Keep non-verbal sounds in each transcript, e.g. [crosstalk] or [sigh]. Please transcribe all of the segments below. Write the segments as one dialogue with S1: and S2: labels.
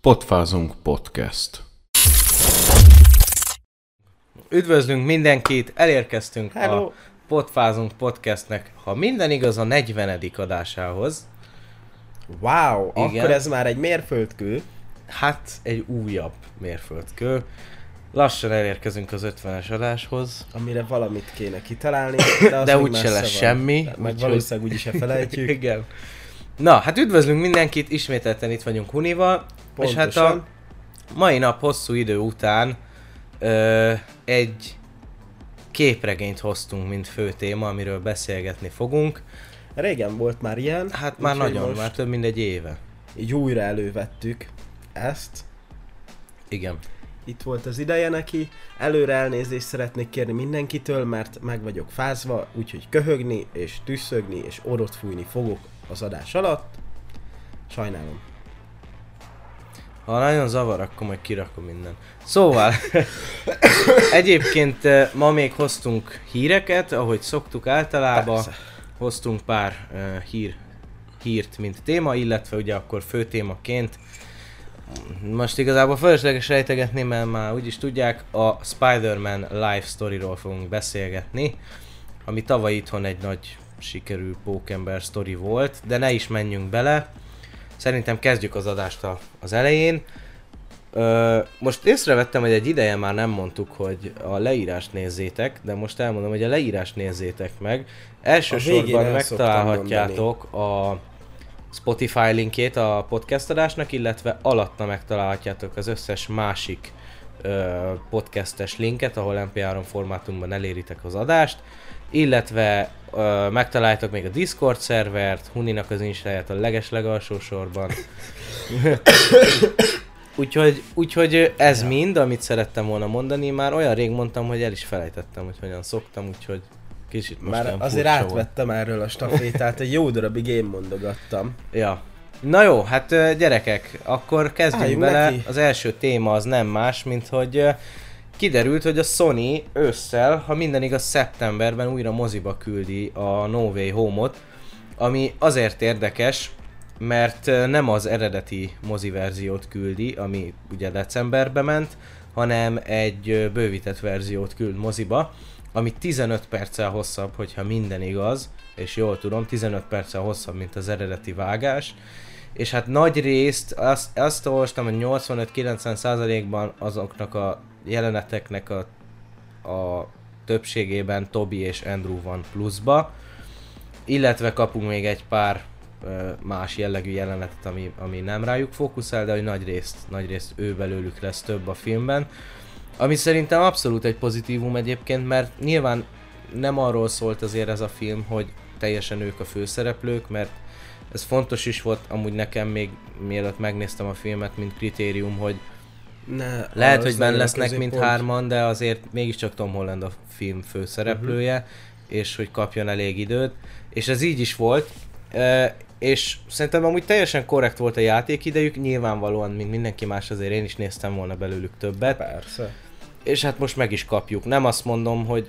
S1: Potfázunk Podcast.
S2: Üdvözlünk mindenkit, elérkeztünk
S3: Hello.
S2: a Potfázunk Podcastnek, ha minden igaz, a 40. adásához.
S3: Wow,
S2: Igen.
S3: akkor ez már egy mérföldkő.
S2: Hát egy újabb mérföldkő. Lassan elérkezünk az 50-es adáshoz.
S3: amire valamit kéne kitalálni, [coughs] de,
S2: De úgyse lesz
S3: van.
S2: semmi,
S3: Meg
S2: úgyhogy-
S3: valószínűleg úgyis se felejtjük. [laughs]
S2: Igen. Na, hát üdvözlünk mindenkit, ismételten itt vagyunk Hunival. És hát a
S3: Pontosan.
S2: mai nap hosszú idő után ö, egy képregényt hoztunk, mint fő téma, amiről beszélgetni fogunk.
S3: Régen volt már ilyen.
S2: Hát már nagyon,
S3: most
S2: már több mint egy éve.
S3: Így újra elővettük ezt.
S2: Igen.
S3: Itt volt az ideje neki. Előre elnézést szeretnék kérni mindenkitől, mert meg vagyok fázva, úgyhogy köhögni, és tüsszögni, és orrot fújni fogok az adás alatt. Sajnálom.
S2: Ha nagyon zavar, akkor majd kirakom minden. Szóval, [coughs] egyébként eh, ma még hoztunk híreket, ahogy szoktuk általában.
S3: Persze.
S2: Hoztunk pár uh, hír, hírt, mint téma, illetve ugye akkor fő témaként most igazából fölösleges rejtegetni, mert már úgyis tudják, a Spider-Man live storyról fogunk beszélgetni, ami tavaly itthon egy nagy sikerű pókember story volt, de ne is menjünk bele. Szerintem kezdjük az adást a, az elején. Ö, most észrevettem, hogy egy ideje már nem mondtuk, hogy a leírást nézzétek, de most elmondom, hogy a leírást nézzétek meg. Elsősorban megtalálhatjátok a Spotify linkjét a podcast adásnak, illetve alatta megtalálhatjátok az összes másik ö, podcastes linket, ahol MP3 formátumban eléritek az adást, illetve ö, megtaláljátok még a Discord szervert, Huninak az instáját a leges-legalsó sorban. [coughs] úgyhogy, úgyhogy ez mind, amit szerettem volna mondani, már olyan rég mondtam, hogy el is felejtettem, hogy hogyan szoktam, úgyhogy kicsit most
S3: Már azért
S2: furcsa volt.
S3: átvettem erről a stafétát, egy jó darabig én mondogattam.
S2: Ja. Na jó, hát gyerekek, akkor kezdjünk
S3: Álljunk
S2: bele.
S3: neki.
S2: Az első téma az nem más, mint hogy kiderült, hogy a Sony ősszel, ha minden igaz szeptemberben újra moziba küldi a No Way Home-ot, ami azért érdekes, mert nem az eredeti mozi verziót küldi, ami ugye decemberbe ment, hanem egy bővített verziót küld moziba, ami 15 perccel hosszabb, hogyha minden igaz, és jól tudom, 15 perccel hosszabb, mint az eredeti vágás. És hát nagy részt azt, azt olvastam, hogy 85-90%-ban azoknak a jeleneteknek a, a többségében Toby és Andrew van pluszba, illetve kapunk még egy pár ö, más jellegű jelenetet, ami, ami nem rájuk fókuszál, de hogy nagy részt, nagy részt ő belőlük lesz több a filmben. Ami szerintem abszolút egy pozitívum egyébként, mert nyilván nem arról szólt azért ez a film, hogy teljesen ők a főszereplők, mert ez fontos is volt amúgy nekem még mielőtt megnéztem a filmet, mint kritérium, hogy
S3: Ne,
S2: lehet, hogy benne lesznek mint
S3: középpont.
S2: hárman, de azért mégiscsak Tom Holland a film főszereplője, uh-huh. és hogy kapjon elég időt. És ez így is volt, e, és szerintem amúgy teljesen korrekt volt a játékidejük, nyilvánvalóan, mint mindenki más, azért én is néztem volna belőlük többet.
S3: Persze.
S2: És hát most meg is kapjuk. Nem azt mondom, hogy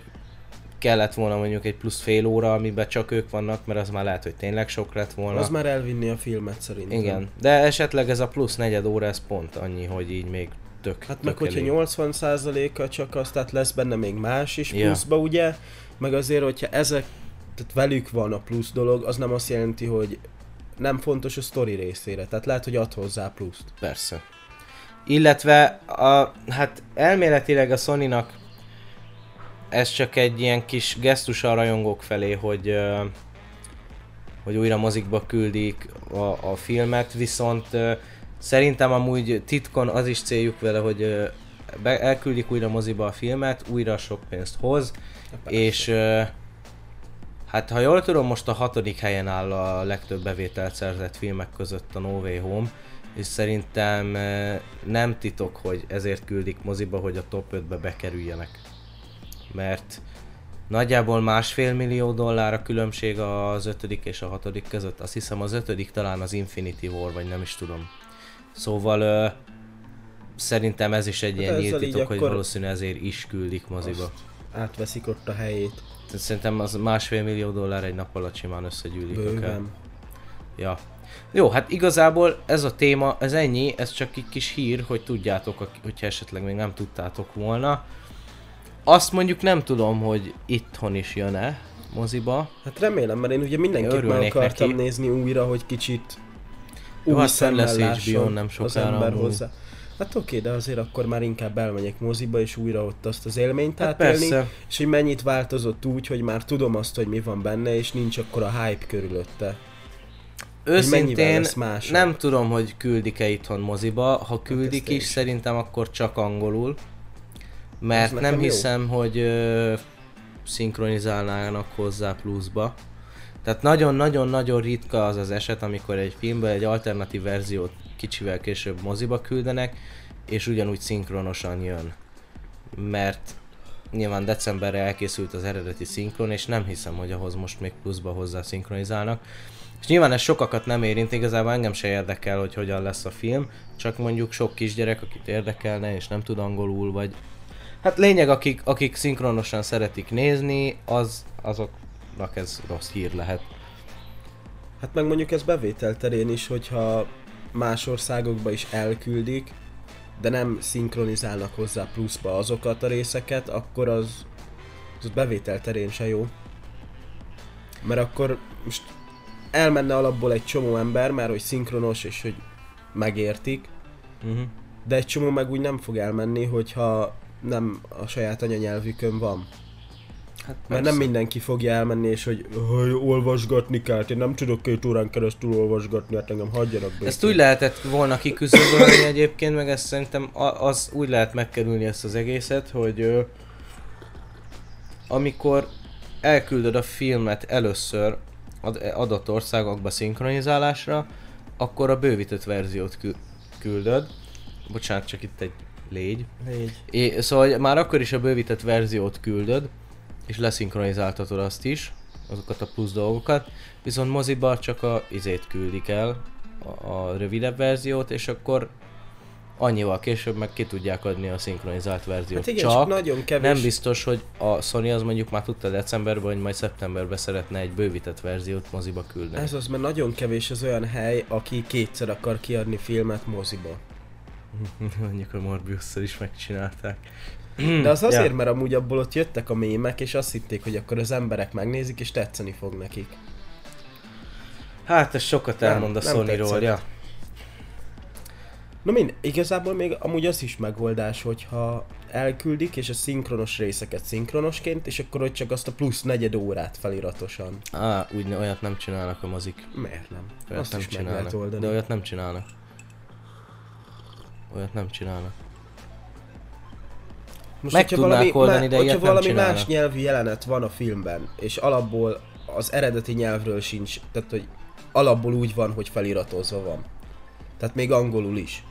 S2: kellett volna mondjuk egy plusz fél óra, amiben csak ők vannak, mert az már lehet, hogy tényleg sok lett volna.
S3: Az már elvinni a filmet szerintem.
S2: Igen, de esetleg ez a plusz negyed óra, ez pont annyi, hogy így még tök
S3: Hát
S2: tök
S3: meg hogyha
S2: elég.
S3: 80%-a csak az, tehát lesz benne még más is
S2: Ja.
S3: pluszba, ugye? Meg azért, hogyha ezek, tehát velük van a plusz dolog, az nem azt jelenti, hogy nem fontos a sztori részére. Tehát lehet, hogy ad hozzá pluszt.
S2: Persze. Illetve, a, hát elméletileg a Sony-nak ez csak egy ilyen kis gesztus a rajongók felé, hogy, hogy újra mozikba küldik a, a filmet, viszont szerintem amúgy titkon az is céljuk vele, hogy be, elküldik újra moziba a filmet, újra sok pénzt hoz, és hát ha jól tudom, most a hatodik helyen áll a legtöbb bevételt szerzett filmek között a No Way Home, és szerintem eh, nem titok, hogy ezért küldik moziba, hogy a top 5-be bekerüljenek. Mert nagyjából másfél millió dollár a különbség az ötödik és a hatodik között. Azt hiszem az ötödik talán az Infinity War, vagy nem is tudom. Szóval szerintem ez is egy ilyen
S3: ezzel
S2: nyílt titok, hogy valószínűleg ezért is küldik moziba.
S3: Átveszik ott a helyét.
S2: Szerintem az másfél millió dollár egy nap alatt simán összegyűlik akár.
S3: Bőven.
S2: Ja. Jó, hát igazából ez a téma, ez ennyi, ez csak egy kis hír, hogy tudjátok, hogyha esetleg még nem tudtátok volna. Azt mondjuk nem tudom, hogy itthon is jön-e moziba.
S3: Hát remélem, mert én ugye mindenképp meg akartam
S2: neki.
S3: nézni újra, hogy kicsit új
S2: hát lesz
S3: lásson
S2: nem
S3: az ember
S2: amúgy.
S3: hozzá. Hát oké, de azért akkor már inkább elmegyek moziba, és újra ott azt az élményt
S2: Hát
S3: átélni,
S2: persze.
S3: és hogy mennyit változott úgy, hogy már tudom azt, hogy mi van benne, és nincs akkor a hype körülötte.
S2: Őszintén
S3: másabb.
S2: nem tudom, hogy küldik-e itthon moziba. Ha küldik
S3: ezt én
S2: is,
S3: is.
S2: szerintem akkor csak angolul. Mert
S3: nekem
S2: nem
S3: jó.
S2: hiszem, hogy ö, szinkronizálnának hozzá pluszba. Tehát nagyon-nagyon-nagyon ritka az az eset, amikor egy filmből egy alternatív verziót kicsivel később moziba küldenek, és ugyanúgy szinkronosan jön. Mert nyilván decemberre elkészült az eredeti szinkron, és nem hiszem, hogy ahhoz most még pluszba hozzá szinkronizálnak. És nyilván ez sokakat nem érint, igazából engem se érdekel, hogy hogyan lesz a film, csak mondjuk sok kisgyerek, akit érdekelne, és nem tud angolul, vagy... Hát lényeg, akik, akik szinkronosan szeretik nézni, az, azoknak ez rossz hír lehet.
S3: Hát meg mondjuk ez bevétel terén is, hogyha más országokba is elküldik, de nem szinkronizálnak hozzá pluszba azokat a részeket, akkor az, az bevétel terén se jó. Mert akkor most elmenne alapból egy csomó ember, már hogy szinkronos és hogy megértik,
S2: Uh-huh.
S3: de egy csomó meg úgy nem fog elmenni, hogyha nem a saját anyanyelvükön van.
S2: Hát
S3: Mert nem mindenki fogja elmenni, és hogy "Haj, olvasgatni kell, én nem tudok két órán keresztül olvasgatni, hát engem hagyjanak békén.
S2: Ezt úgy lehetett volna kiküszöbölni egyébként, meg ezt szerintem az úgy lehet megkerülni ezt az egészet, hogy ö, amikor elküldöd a filmet először adott országokba szinkronizálásra, akkor a bővített verziót kü- küldöd. Bocsánat, csak itt egy légy.
S3: Légy.
S2: É, szóval már akkor is a bővített verziót küldöd, és leszinkronizáltatod azt is, azokat a plusz dolgokat, viszont moziba csak a izét küldik el, a, a rövidebb verziót, és akkor annyival később meg ki tudják adni a szinkronizált verziót.
S3: Hát igen, csak
S2: csak
S3: nagyon kevés.
S2: nem biztos, hogy a Sony az mondjuk már tudta decemberben, hogy majd szeptemberben szeretne egy bővített verziót moziba küldeni.
S3: Ez az, mert nagyon kevés az olyan hely, aki kétszer akar kiadni filmet moziba. [laughs]
S2: mondjuk a Morbius-szal is megcsinálták.
S3: De az azért.
S2: Ja.
S3: mert amúgy abból ott jöttek a mémek, és azt hitték, hogy akkor az emberek megnézik, és tetszeni fog nekik.
S2: Hát ez sokat
S3: Nem,
S2: elmond a
S3: nem
S2: Sony-ról,
S3: tetszett.
S2: ja.
S3: Na mind, igazából még amúgy az is megoldás, hogyha elküldik, és a szinkronos részeket szinkronosként, és akkor hogy csak azt a plusz negyed órát feliratosan.
S2: Á, úgy olyat nem csinálnak a mozik.
S3: Miért nem?
S2: Olyat
S3: azt
S2: nem
S3: is meg
S2: csinálnak.
S3: lehet oldani.
S2: De olyat nem csinálnak. Olyat nem csinálnak.
S3: Most,
S2: Meg tudnák
S3: valami,
S2: oldani, de ilyet nem
S3: valami
S2: csinálnak.
S3: más nyelvű jelenet van a filmben, és alapból az eredeti nyelvről sincs, tehát hogy alapból úgy van, hogy feliratozva van. Tehát még angolul is.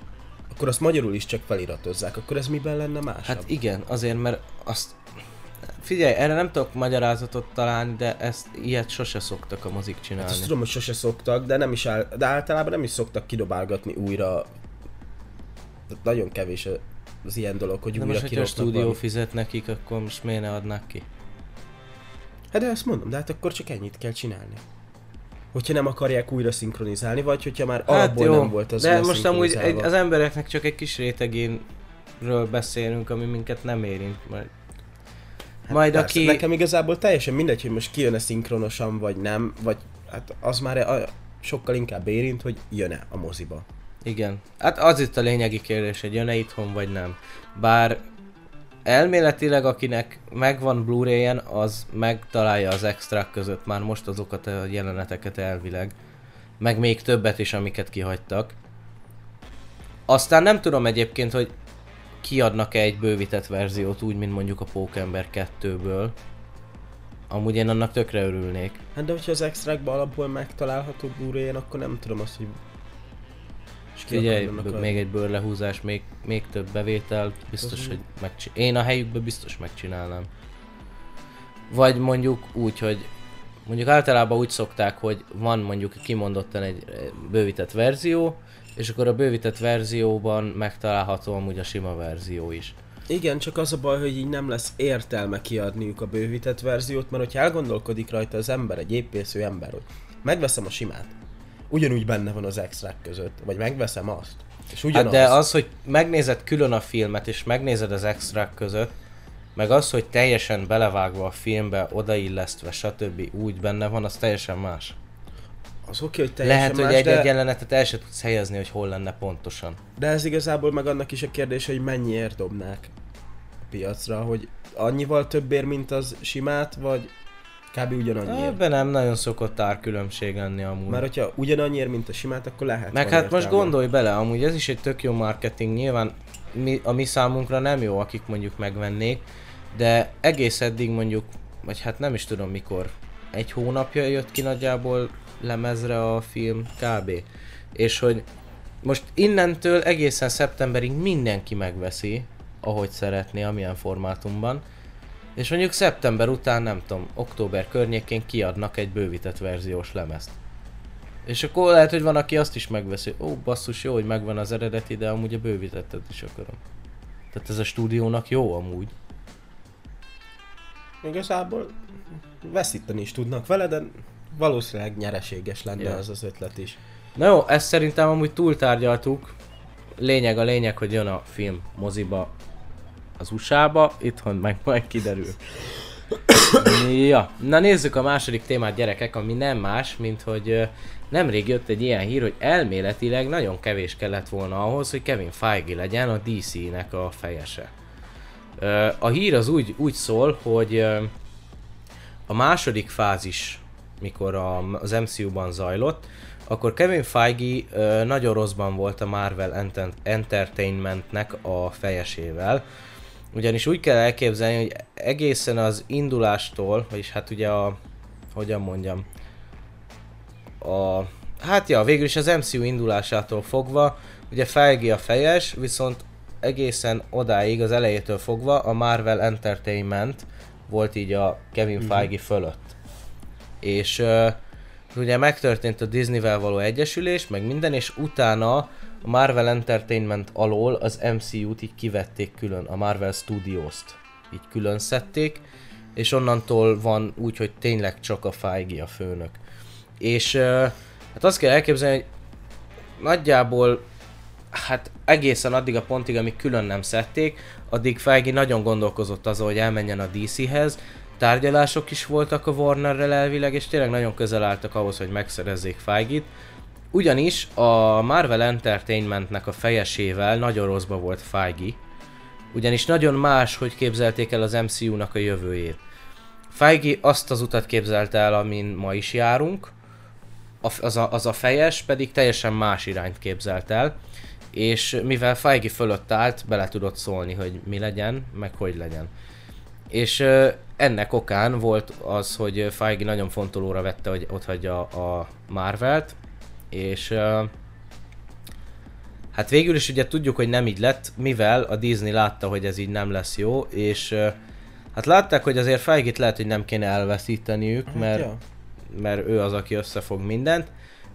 S3: Akkor azt magyarul is csak feliratozzák, akkor ez miben lenne másabb?
S2: Hát igen, azért, mert azt... Figyelj, erre nem tudok magyarázatot találni, de ezt ilyet sose szoktak a mozik
S3: Hát
S2: csinálni.
S3: azt tudom, hogy sose szoktak, de nem is áll, de általában nem is szoktak kidobálgatni újra. Tehát nagyon kevés az ilyen dolog, hogy
S2: de
S3: újra
S2: most, a stúdió
S3: valamit.
S2: fizet nekik, akkor most miért ne adnák ki?
S3: Hát de ezt mondom, de hát akkor csak ennyit kell csinálni. Hogyha nem akarják újra szinkronizálni, vagy hogyha már alapból nem volt az
S2: Hát de most amúgy egy, az embereknek csak egy kis rétegénről beszélünk, ami minket nem érint, majd... Majd
S3: Hát Persze,
S2: aki...
S3: Nekem igazából teljesen mindegy, hogy most kijön-e szinkronosan, vagy nem, vagy hát az már a, sokkal inkább érint, hogy jön-e a moziba.
S2: Igen. Hát az itt a lényegi kérdés, hogy jön-e itthon vagy nem. Bár elméletileg akinek megvan Blu-ray-en, az megtalálja az extrák között már most azokat a jeleneteket elvileg. Meg még többet is, amiket kihagytak. Aztán nem tudom egyébként, hogy kiadnak-e egy bővített verziót, úgy, mint mondjuk a Pókember 2-ből. Amúgy én annak tökre örülnék.
S3: Hát de hogyha az extrákban alapból megtalálható blu akkor nem tudom azt, hogy...
S2: Figyelj, még egy bőrlehúzás, még, még több bevétel, biztos, hogy megcsi- Én a helyükben biztos megcsinálnám. Vagy mondjuk úgy, hogy mondjuk általában úgy szokták, hogy van mondjuk kimondottan egy eh, bővített verzió, és akkor a bővített verzióban megtalálható amúgy a sima verzió is.
S3: Igen, csak az a baj, hogy így nem lesz értelme kiadniuk a bővített verziót, mert hogyha elgondolkodik rajta az ember, egy épésző ember, hogy megveszem a simát, ugyanúgy benne van az extrák között, vagy megveszem azt. És
S2: Hát
S3: ugyanaz.
S2: de az, hogy megnézed külön a filmet, és megnézed az extrák között, meg az, hogy teljesen belevágva a filmbe, odaillesztve, stb. úgy benne van, az teljesen más.
S3: az oké, hogy teljesen
S2: Lehet, hogy
S3: más,
S2: egy,
S3: de,
S2: egy jelenetet el se tudsz helyezni, hogy hol lenne pontosan.
S3: de ez igazából meg annak is a kérdés, hogy mennyiért dobnák a piacra, hogy annyival többért, mint az simát, vagy kb. ugyanannyiért.
S2: Ebben nem nagyon szokott árkülönbség lenni amúgy.
S3: Mert hogyha ugyanannyiért, mint a simát, akkor lehet
S2: Meg hát most gondolj bele, amúgy ez is egy tök jó marketing, nyilván mi, a mi számunkra nem jó, akik mondjuk megvennék, de egész eddig mondjuk, vagy hát nem is tudom mikor, egy hónapja jött ki nagyjából lemezre a film kb. És hogy most innentől egészen szeptemberig mindenki megveszi, ahogy szeretné, amilyen formátumban, és mondjuk szeptember után, nem tudom, október környékén kiadnak egy bővített verziós lemezt. És akkor lehet, hogy van, aki azt is megveszi, ó, basszus, jó, hogy megvan az eredeti, de amúgy a bővítettet is akarom. Tehát ez a stúdiónak jó amúgy.
S3: Igazából veszíteni is tudnak vele, de valószínűleg nyereséges lenne
S2: Ja.
S3: az az ötlet is.
S2: Na jó, ezt szerintem amúgy túltárgyaltuk. Lényeg a lényeg, hogy jön a film moziba az USA-ba, itthon meg majd kiderül. ja, na nézzük a második témát gyerekek, ami nem más, mint hogy nemrég jött egy ilyen hír, hogy elméletileg nagyon kevés kellett volna ahhoz, hogy Kevin Feige legyen a DC-nek a fejese. A hír az úgy, úgy szól, hogy a második fázis, mikor az MCU-ban zajlott, akkor Kevin Feige nagyon rosszban volt a Marvel Entertainmentnek a fejesével. Ugyanis úgy kell elképzelni, hogy egészen az indulástól, vagyis hát ugye a, hogyan mondjam, a, hát ja, végül is az MCU indulásától fogva, ugye Feige a fejes, viszont egészen odáig, az elejétől fogva a Marvel Entertainment volt így a Kevin Feige fölött. És ugye megtörtént a Disneyvel való egyesülés, meg minden, és utána a Marvel Entertainment alól az MCU-t így kivették külön, a Marvel Studios-t így külön szedték, és onnantól van úgy, hogy tényleg csak a Feige a főnök. És hát azt kell elképzelni, hogy nagyjából hát egészen addig a pontig, amíg külön nem szedték, addig Feige nagyon gondolkozott azon, hogy elmenjen a DC-hez, tárgyalások is voltak a Warnerrel elvileg, és tényleg nagyon közel álltak ahhoz, hogy megszerezzék Feige-t. Ugyanis a Marvel Entertainmentnek a fejesével nagyon rosszba volt Feige, ugyanis nagyon más, hogy képzelték el az MCU-nak a jövőjét. Feige azt az utat képzelte el, amin ma is járunk, az, a, az a fejes pedig teljesen más irányt képzelt el, és mivel Feige fölött állt, bele tudott szólni, hogy mi legyen, meg hogy legyen. És ennek okán volt az, hogy Feige nagyon fontolóra vette, hogy ott hagyja a Marvelt, és hát végül is ugye tudjuk, hogy nem így lett, mivel a Disney látta, hogy ez így nem lesz jó, és hát látták, hogy azért Feige-t lehet, hogy nem kéne elveszíteniük, mert
S3: ja.
S2: mert ő az, aki összefog mindent,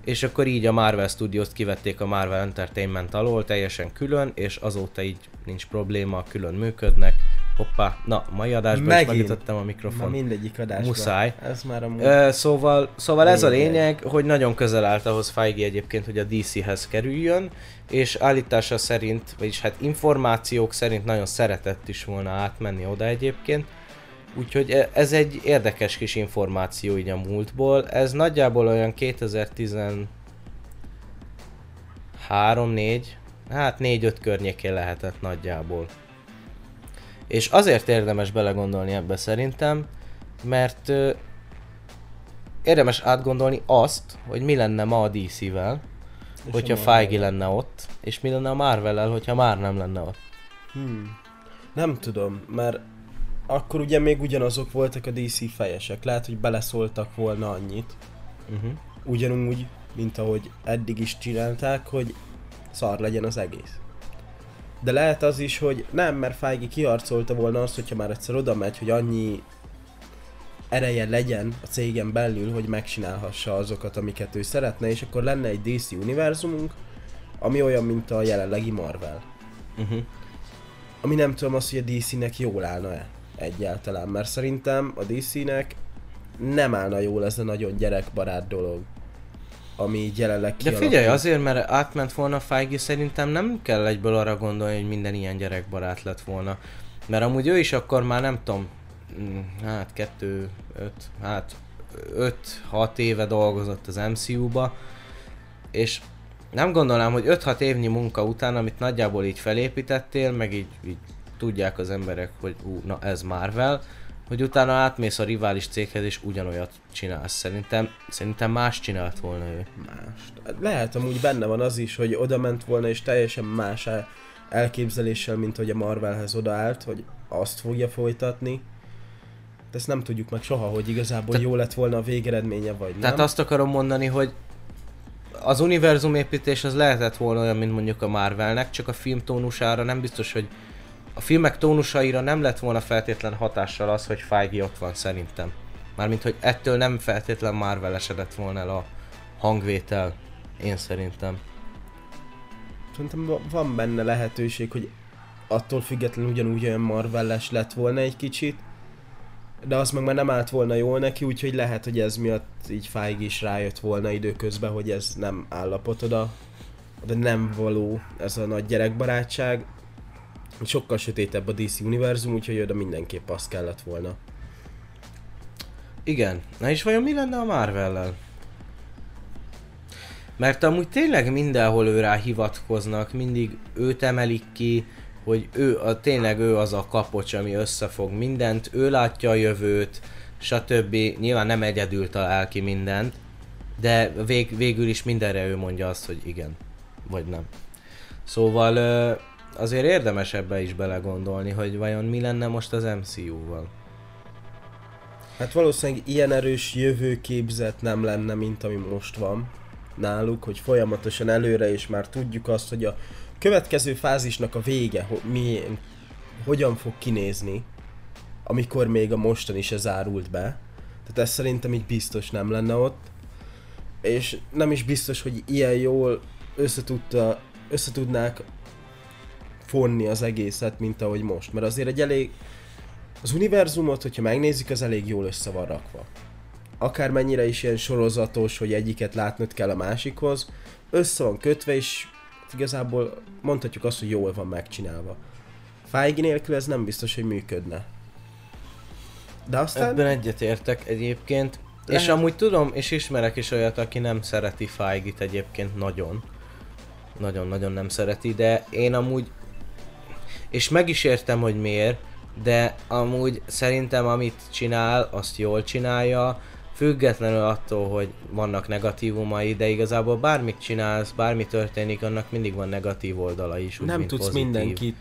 S2: és akkor így a Marvel Studios-t kivették a Marvel Entertainment alól teljesen külön, és azóta így nincs probléma, külön működnek. Hoppá, na, mai adásban is
S3: Megint.
S2: megütöttem a mikrofon.
S3: mindegyik adásban.
S2: Muszáj.
S3: Ez már amúgy...
S2: Ö, szóval, szóval ez a
S3: Lényeg.
S2: lényeg, hogy nagyon közel állt ahhoz Feige egyébként, hogy a DC-hez kerüljön, és állítása szerint, vagyis hát információk szerint nagyon szeretett is volna átmenni oda egyébként. Úgyhogy e- ez egy érdekes kis információ így a múltból. Ez nagyjából olyan 2013 4 hát 4-5 környékén lehetett nagyjából. És azért érdemes belegondolni ebbe szerintem, mert ö, érdemes átgondolni azt, hogy mi lenne ma a DC-vel,
S3: És
S2: hogyha. Feige lenne ott, és mi lenne a Marvel-el, hogyha már nem lenne ott.
S3: Hmm. Nem tudom, mert akkor ugye még ugyanazok voltak a DC fejesek. Lehet, hogy beleszóltak volna annyit.
S2: Uh-huh.
S3: Ugyanúgy, mint ahogy eddig is csinálták, hogy szar legyen az egész. De lehet az is, hogy nem, mert Feige kiharcolta volna azt, hogyha már egyszer oda megy, hogy annyi ereje legyen a cégen belül, hogy megcsinálhassa azokat, amiket ő szeretne, és akkor lenne egy DC univerzumunk, ami olyan, mint a jelenlegi Marvel.
S2: Uh-huh.
S3: Ami nem tudom azt, hogy a DC-nek jól állna-e egyáltalán, mert szerintem a DC-nek nem állna jól ez a nagyon gyerekbarát dolog. Ami jelenleg
S2: De
S3: kialakul.
S2: figyelj, azért, mert átment volna Feige, szerintem nem kell egyből arra gondolni, hogy minden ilyen gyerekbarát lett volna. Mert amúgy ő is akkor már nem tudom, mm, hát kettő, öt, hát öt, hat éve dolgozott az MCU-ba, és nem gondolnám, hogy 5-6 évnyi munka után, amit nagyjából így felépítettél, meg így, így tudják az emberek, hogy ú, na ez Marvel, hogy utána átmész a rivális céghez és ugyanolyat csinálsz. Szerintem, szerintem más csinált volna ő.
S3: mást. Lehet amúgy benne van az is, hogy oda ment volna és teljesen más el- elképzeléssel, mint hogy a Marvelhez odaállt, hogy azt fogja folytatni. De ezt nem tudjuk meg soha, hogy igazából
S2: Te-
S3: jó lett volna a végeredménye, vagy nem.
S2: Tehát azt akarom mondani, hogy az univerzum építés az lehetett volna olyan, mint mondjuk a Marvelnek, csak a film tónusára nem biztos, hogy a filmek tónusaira nem lett volna feltétlen hatással az, hogy Feige ott van szerintem. Mármint, hogy ettől nem feltétlen Marvel esedett volna el a hangvétel, én szerintem.
S3: Szerintem va- van benne lehetőség, hogy attól függetlenül ugyanúgy olyan marvelles lett volna egy kicsit, de az meg már nem állt volna jól neki, úgyhogy lehet, hogy ez miatt így Feige is rájött volna időközben, hogy ez nem állapot oda, de nem való ez a nagy gyerekbarátság. Sokkal sötétebb a DC univerzum, úgyhogy oda mindenképp az kellett volna.
S2: Igen. Na és vajon mi lenne a Marvellel? Mert amúgy tényleg mindenhol ő rá hivatkoznak, mindig őt emelik ki, hogy ő, a, tényleg ő az a kapocs, ami összefog mindent, ő látja a jövőt, stb. Nyilván nem egyedül talál ki mindent, de vég, végül is mindenre ő mondja azt, hogy igen, vagy nem. Szóval azért érdemes ebbe is belegondolni, hogy vajon mi lenne most az MCU-val.
S3: Hát valószínűleg ilyen erős jövőképzet nem lenne, mint ami most van náluk, hogy folyamatosan előre, és már tudjuk azt, hogy a következő fázisnak a vége, ho- milyen, hogyan fog kinézni, amikor még a mostani se zárult be. Tehát ez szerintem így biztos nem lenne ott. És nem is biztos, hogy ilyen jól összetudta, összetudnák fonni az egészet, mint ahogy most. Mert azért egy elég az univerzumot, hogyha megnézzük, az elég jól össze van rakva. Akármennyire is ilyen sorozatos, hogy egyiket látnod kell a másikhoz, össze van kötve, és igazából mondhatjuk azt, hogy jól van megcsinálva. Feige nélkül ez nem biztos, hogy működne. De aztán...
S2: Ebben egyetértek egyébként.
S3: Lehet.
S2: És amúgy tudom, és ismerek is olyat, aki nem szereti Feige-t egyébként nagyon. Nagyon-nagyon nem szereti, de én amúgy... És meg is értem, hogy miért, de amúgy szerintem amit csinál, azt jól csinálja, függetlenül attól, hogy vannak negatívumai, de igazából bármit csinálsz, bármi történik, annak mindig van negatív oldala is, úgy,
S3: nem
S2: mint
S3: tudsz
S2: pozitív.
S3: mindenkit,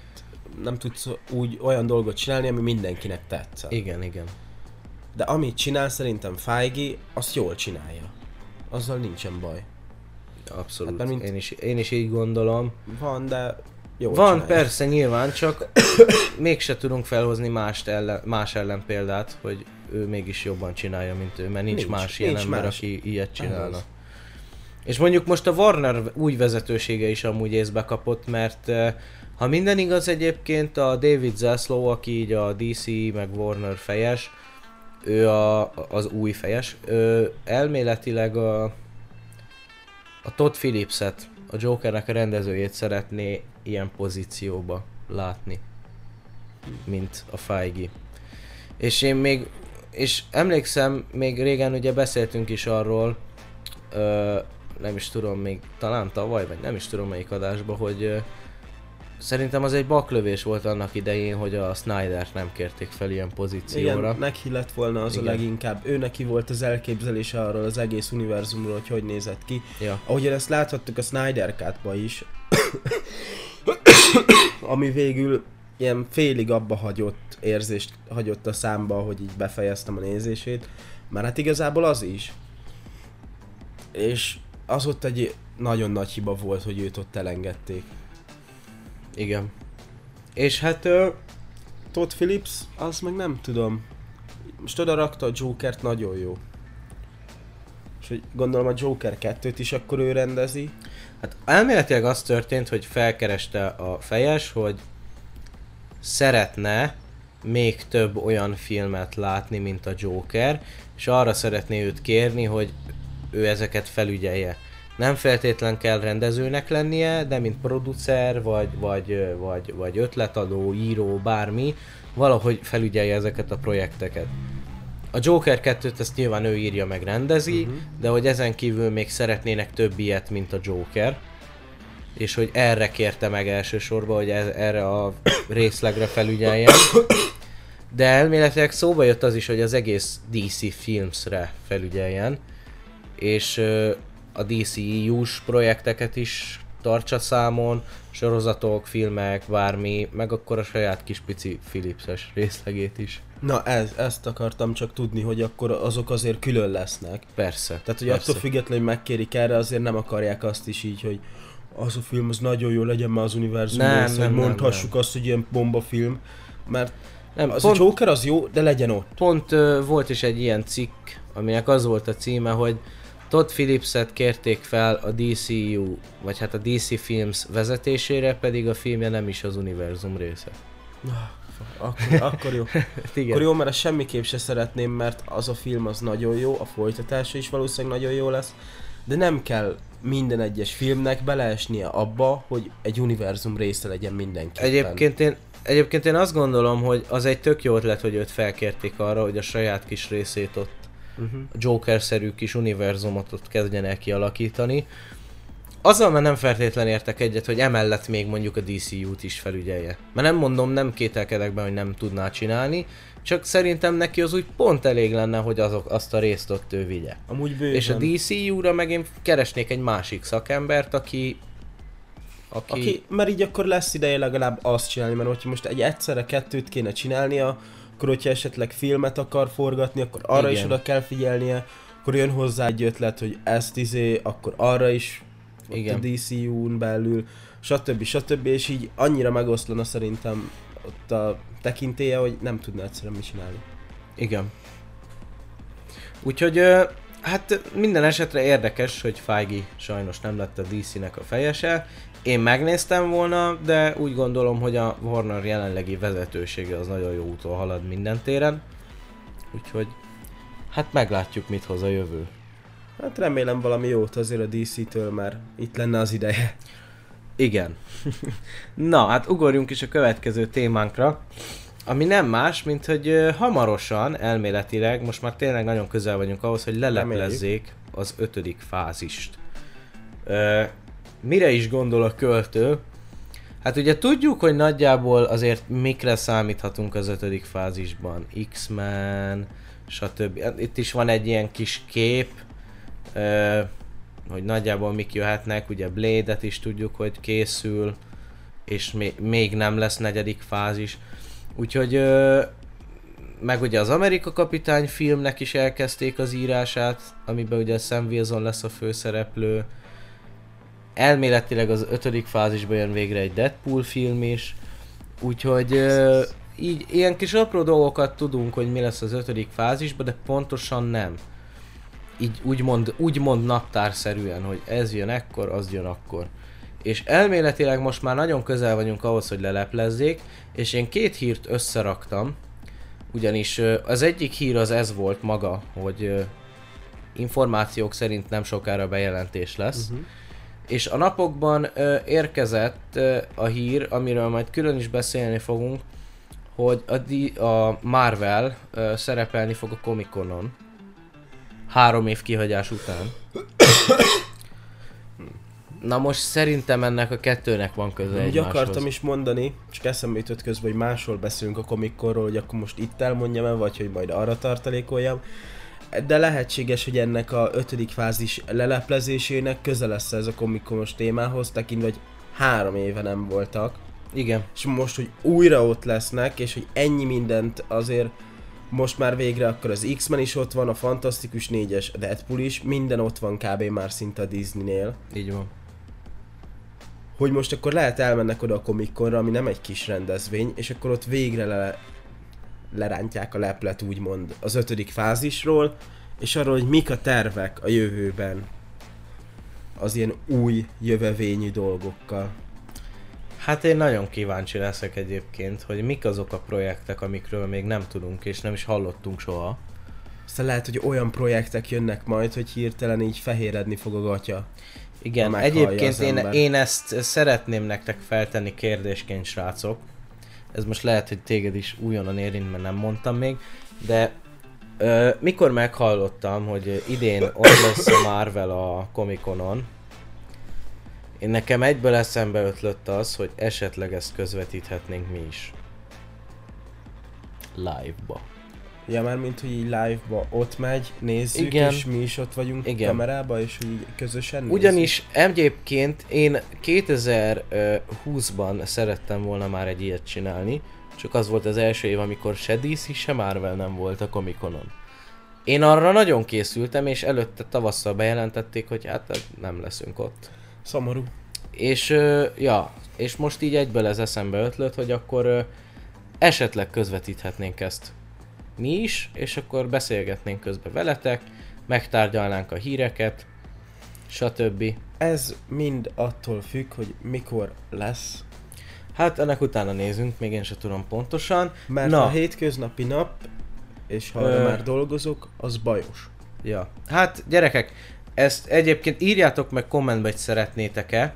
S3: nem tudsz úgy olyan dolgot csinálni, ami mindenkinek tetszett.
S2: Igen, igen.
S3: De amit csinál szerintem Feige, azt jól csinálja. Azzal nincsen baj.
S2: Abszolút.
S3: Hát, mint-
S2: én, is, én is így gondolom.
S3: Van, de jól
S2: Van,
S3: csinálja.
S2: persze, nyilván, csak [coughs] mégse tudunk felhozni mást ellen, más ellen példát, hogy ő mégis jobban csinálja, mint ő, mert nincs,
S3: Nincs,
S2: más ilyen
S3: nincs
S2: ember,
S3: más.
S2: aki ilyet csinálna.
S3: Az.
S2: És mondjuk most a Warner új vezetősége is amúgy észbe kapott, mert eh, ha minden igaz egyébként a David Zaslav, aki így a DC meg Warner fejes, ő a, az új fejes, ő elméletileg a, a Todd Phillipset, a Jokernek a rendezőjét szeretné ilyen pozícióba látni, mint a Feige. És én még, és emlékszem, még régen ugye beszéltünk is arról, ö, nem is tudom még, talán tavaly, vagy nem is tudom melyik adásban, hogy ö, szerintem az egy baklövés volt annak idején, hogy a Snyder-t nem kérték fel ilyen pozícióra.
S3: Igen, neki lett volna az
S2: Igen.
S3: a leginkább. Ő neki volt az elképzelése arról az egész univerzumról, hogy hogy nézett ki.
S2: Ja.
S3: Ahogyan ezt láthattuk a Snyder cut is, [coughs] ami végül ilyen félig abba hagyott érzést hagyott a számba, hogy így befejeztem a nézését. Már hát igazából az is. És az ott egy nagyon nagy hiba volt, hogy őt ott elengedték.
S2: Igen. És hát ö,
S3: Todd Phillips, az meg nem tudom. Most oda rakta a Jokert, nagyon jó. És hogy gondolom a Joker 2-t is akkor ő rendezi.
S2: Hát elméletileg az történt, hogy felkereste a fejes, hogy szeretne még több olyan filmet látni, mint a Joker, és arra szeretné őt kérni, hogy ő ezeket felügyelje. Nem feltétlen kell rendezőnek lennie, de mint producer, vagy, vagy, vagy, vagy ötletadó, író, bármi, valahogy felügyelje ezeket a projekteket. A Joker 2-t ezt nyilván ő írja meg rendezi, uh-huh. de hogy ezen kívül még szeretnének több ilyet, mint a Joker. És hogy erre kérte meg elsősorban, hogy ez, erre a részlegre felügyeljen. De elméletileg szóba jött az is, hogy az egész DC Filmsre felügyeljen. És a DCU-s projekteket is tartsa számon, sorozatok, filmek, bármi, meg akkor a saját kis pici Philipses részlegét is.
S3: Na ez, ezt akartam csak tudni, hogy akkor azok azért külön lesznek.
S2: Persze.
S3: Tehát, hogy
S2: persze.
S3: attól függetlenül, hogy megkérik erre, azért nem akarják azt is így, hogy az a film az nagyon jó, legyen már az univerzum
S2: Nem,
S3: része,
S2: nem,
S3: hogy
S2: nem,
S3: mondhassuk azt, hogy ilyen bomba film, mert
S2: Nem,
S3: az
S2: pont,
S3: a Joker az jó, de legyen ott.
S2: pont ö, volt is egy ilyen cikk, aminek az volt a címe, hogy Todd Phillipset kérték fel a DCU, vagy hát a DC Films vezetésére, pedig a filmje nem is az univerzum része.
S3: Akkor, [laughs] akkor jó.
S2: Igen.
S3: Akkor jó, mert ezt semmiképp se szeretném, mert az a film az nagyon jó, a folytatása is valószínűleg nagyon jó lesz, de nem kell minden egyes filmnek beleesnie abba, hogy egy univerzum része legyen mindenképpen.
S2: Egyébként én, egyébként én azt gondolom, hogy az egy tök jó ötlet, hogy őt felkérték arra, hogy a saját kis részét ott,
S3: Uh-huh.
S2: Joker-szerű kis univerzumot ott kezdjen el kialakítani. Azzal már nem feltétlen értek egyet, hogy emellett még mondjuk a DCU-t is felügyelje. Mert nem mondom, nem kételkedek be, hogy nem tudná csinálni, csak szerintem neki az úgy pont elég lenne, hogy azok, azt a részt ott ő vigye.
S3: Amúgy bőven.
S2: És a DCU-ra meg én keresnék egy másik szakembert, aki... Aki...
S3: Aki, mert így akkor lesz ideje legalább azt csinálni, mert hogyha most egy egyszerre kettőt kéne csinálnia, akkor hogyha esetleg filmet akar forgatni, akkor arra
S2: Igen.
S3: is oda kell figyelnie, akkor jön hozzá egy ötlet, hogy ezt izé, akkor arra is
S2: Igen.
S3: a DCU-n belül, stb. stb. És így annyira megoszlana szerintem ott a tekintélye, hogy nem tudna egyszerűen mit csinálni.
S2: Igen. Úgyhogy, hát minden esetre érdekes, hogy Feige sajnos nem lett a DC-nek a fejese. Én megnéztem volna, de úgy gondolom, hogy a Warner jelenlegi vezetősége az nagyon jó úton halad minden téren. Úgyhogy, hát meglátjuk, mit hoz a jövő.
S3: Hát remélem valami jót azért a DC-től, mert itt lenne az ideje.
S2: Igen. [laughs] Na, hát ugorjunk is a következő témánkra, ami nem más, mint hogy hamarosan, elméletileg, most már tényleg nagyon közel vagyunk ahhoz, hogy leleplezzék az ötödik fázist. Ö, mire is gondol a költő? Hát ugye tudjuk, hogy nagyjából azért mikre számíthatunk az ötödik fázisban. X-Men, stb. Hát Itt is van egy ilyen kis kép, hogy nagyjából mik jöhetnek, ugye Blade-et is tudjuk, hogy készül, és még, nem lesz negyedik fázis. Úgyhogy meg ugye az Amerika Kapitány filmnek is elkezdték az írását, amiben ugye Sam Wilson lesz a főszereplő. Elméletileg az ötödik fázisban jön végre egy Deadpool film is. Úgyhogy ö, így ilyen kis apró dolgokat tudunk, hogy mi lesz az ötödik fázisban, de pontosan nem. Így úgymond, úgymond naptárszerűen, hogy ez jön ekkor, az jön akkor. És elméletileg most már nagyon közel vagyunk ahhoz, hogy leleplezzék, és én két hírt összeraktam, ugyanis az egyik hír az ez volt maga, hogy információk szerint nem sokára bejelentés lesz, uh-huh. És a napokban ö, érkezett ö, a hír, amiről majd külön is beszélni fogunk, hogy a, D- a Marvel ö, szerepelni fog a Comic Conon három év kihagyás után. Na most szerintem ennek a kettőnek van köze
S3: Úgy akartam is mondani, csak eszembe jutott közben, hogy máshol beszélünk a komikkorról, hogy akkor most itt elmondjam el, vagy hogy majd arra tartalékoljam. De lehetséges, hogy ennek a ötödik fázis leleplezésének köze lesz ez a komikonos témához, tekintve, hogy három éve nem voltak.
S2: Igen.
S3: És most, hogy újra ott lesznek, és hogy ennyi mindent azért most már végre akkor az X-Men is ott van, a Fantasztikus 4-es, a Deadpool is, minden ott van kb. már szinte a Disney-nél.
S2: Így van.
S3: hogy most akkor lehet elmennek oda a komikkonra, ami nem egy kis rendezvény, és akkor ott végre le, lerántják a leplet úgymond az ötödik fázisról, és arról, hogy mik a tervek a jövőben az ilyen új jövevényű dolgokkal.
S2: Hát én nagyon kíváncsi leszek egyébként, hogy mik azok a projektek, amikről még nem tudunk és nem is hallottunk soha.
S3: Aztán lehet, hogy olyan projektek jönnek majd, hogy hirtelen így fehéredni fog a gatya.
S2: Igen, egyébként én, én ezt szeretném nektek feltenni kérdésként, srácok. Ez most lehet, hogy téged is újonnan érint, mert nem mondtam még, de ö, mikor meghallottam, hogy idén ott lesz a Marvel a Comic-Conon, én nekem egyből eszembe ötlött az, hogy esetleg ezt közvetíthetnénk mi is. Live-ba.
S3: Ja, már mint hogy így live-ba ott megy, nézzük,
S2: Igen.
S3: és mi is ott vagyunk
S2: Igen.
S3: kamerába, és így közösen nézzük.
S2: Ugyanis egyébként én 2020-ban szerettem volna már egy ilyet csinálni, csak az volt az első év, amikor se DC, se Marvel nem volt a Comic-Conon. Én arra nagyon készültem, és előtte tavasszal bejelentették, hogy hát nem leszünk ott.
S3: Szomorú.
S2: És ja, és most így egyből ez eszembe ötlött, hogy akkor esetleg közvetíthetnénk ezt mi is, és akkor beszélgetnénk közben veletek, megtárgyalnánk a híreket, stb.
S3: Ez mind attól függ, hogy mikor lesz,
S2: Hát ennek utána nézünk, még én sem tudom pontosan.
S3: mert
S2: Na.
S3: a hétköznapi nap, és ha
S2: Ö.
S3: már dolgozok, az bajos.
S2: Ja. Hát gyerekek, ezt egyébként írjátok meg kommentbe, hogy szeretnétek-e.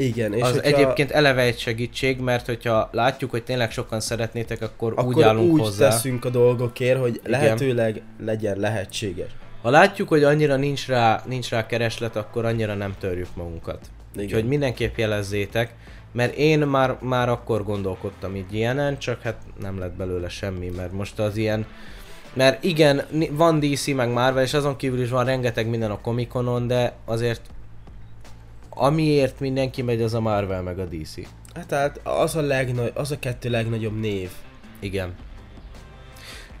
S3: Igen, és
S2: az egyébként eleve egy segítség, mert hogyha látjuk, hogy tényleg sokan szeretnétek, akkor,
S3: akkor
S2: úgy állunk
S3: úgy
S2: hozzá.
S3: teszünk a dolgokért, hogy
S2: Igen.
S3: lehetőleg legyen lehetséges.
S2: Ha látjuk, hogy annyira nincs rá, nincs rá kereslet, akkor annyira nem törjük magunkat.
S3: Igen.
S2: Úgyhogy mindenképp jelezzétek, mert én már, már akkor gondolkodtam így ilyenen, csak hát nem lett belőle semmi, mert most az ilyen... Mert igen, van DC meg Marvel, és azon kívül is van rengeteg minden a Comic-Conon, de azért amiért mindenki megy, az a Marvel meg a DC.
S3: Hát tehát az a, legnagy, az a kettő legnagyobb név.
S2: Igen.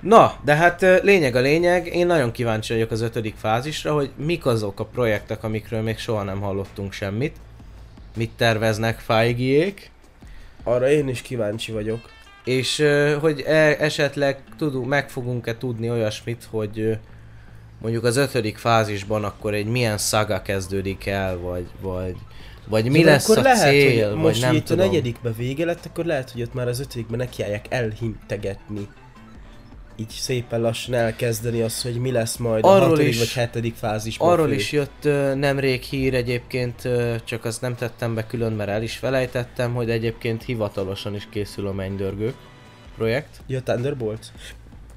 S2: Na, de hát lényeg a lényeg, én nagyon kíváncsi vagyok az ötödik fázisra, hogy mik azok a projektek, amikről még soha nem hallottunk semmit. Mit terveznek Feige-ék,
S3: Arra én is kíváncsi vagyok.
S2: és hogy e- esetleg tudunk, meg fogunk-e tudni olyasmit, hogy mondjuk az ötödik fázisban akkor egy milyen szaga kezdődik el, vagy, vagy, vagy mi
S3: de
S2: lesz
S3: akkor
S2: a
S3: lehet,
S2: cél,
S3: hogy
S2: vagy
S3: most
S2: nem
S3: itt
S2: tudom.
S3: a negyedikbe vége lett, akkor lehet, hogy ott már az ötödikben nekiállják elhintegetni. Így szépen lassan elkezdeni azt, hogy mi lesz majd a
S2: Arról
S3: hatodik
S2: is-
S3: vagy hetedik fázisban.
S2: Arról is jött nemrég hír egyébként, csak azt nem tettem be külön, mert el is felejtettem, hogy egyébként hivatalosan is készül a mennydörgők projekt.
S3: Ja, Thunderbolt?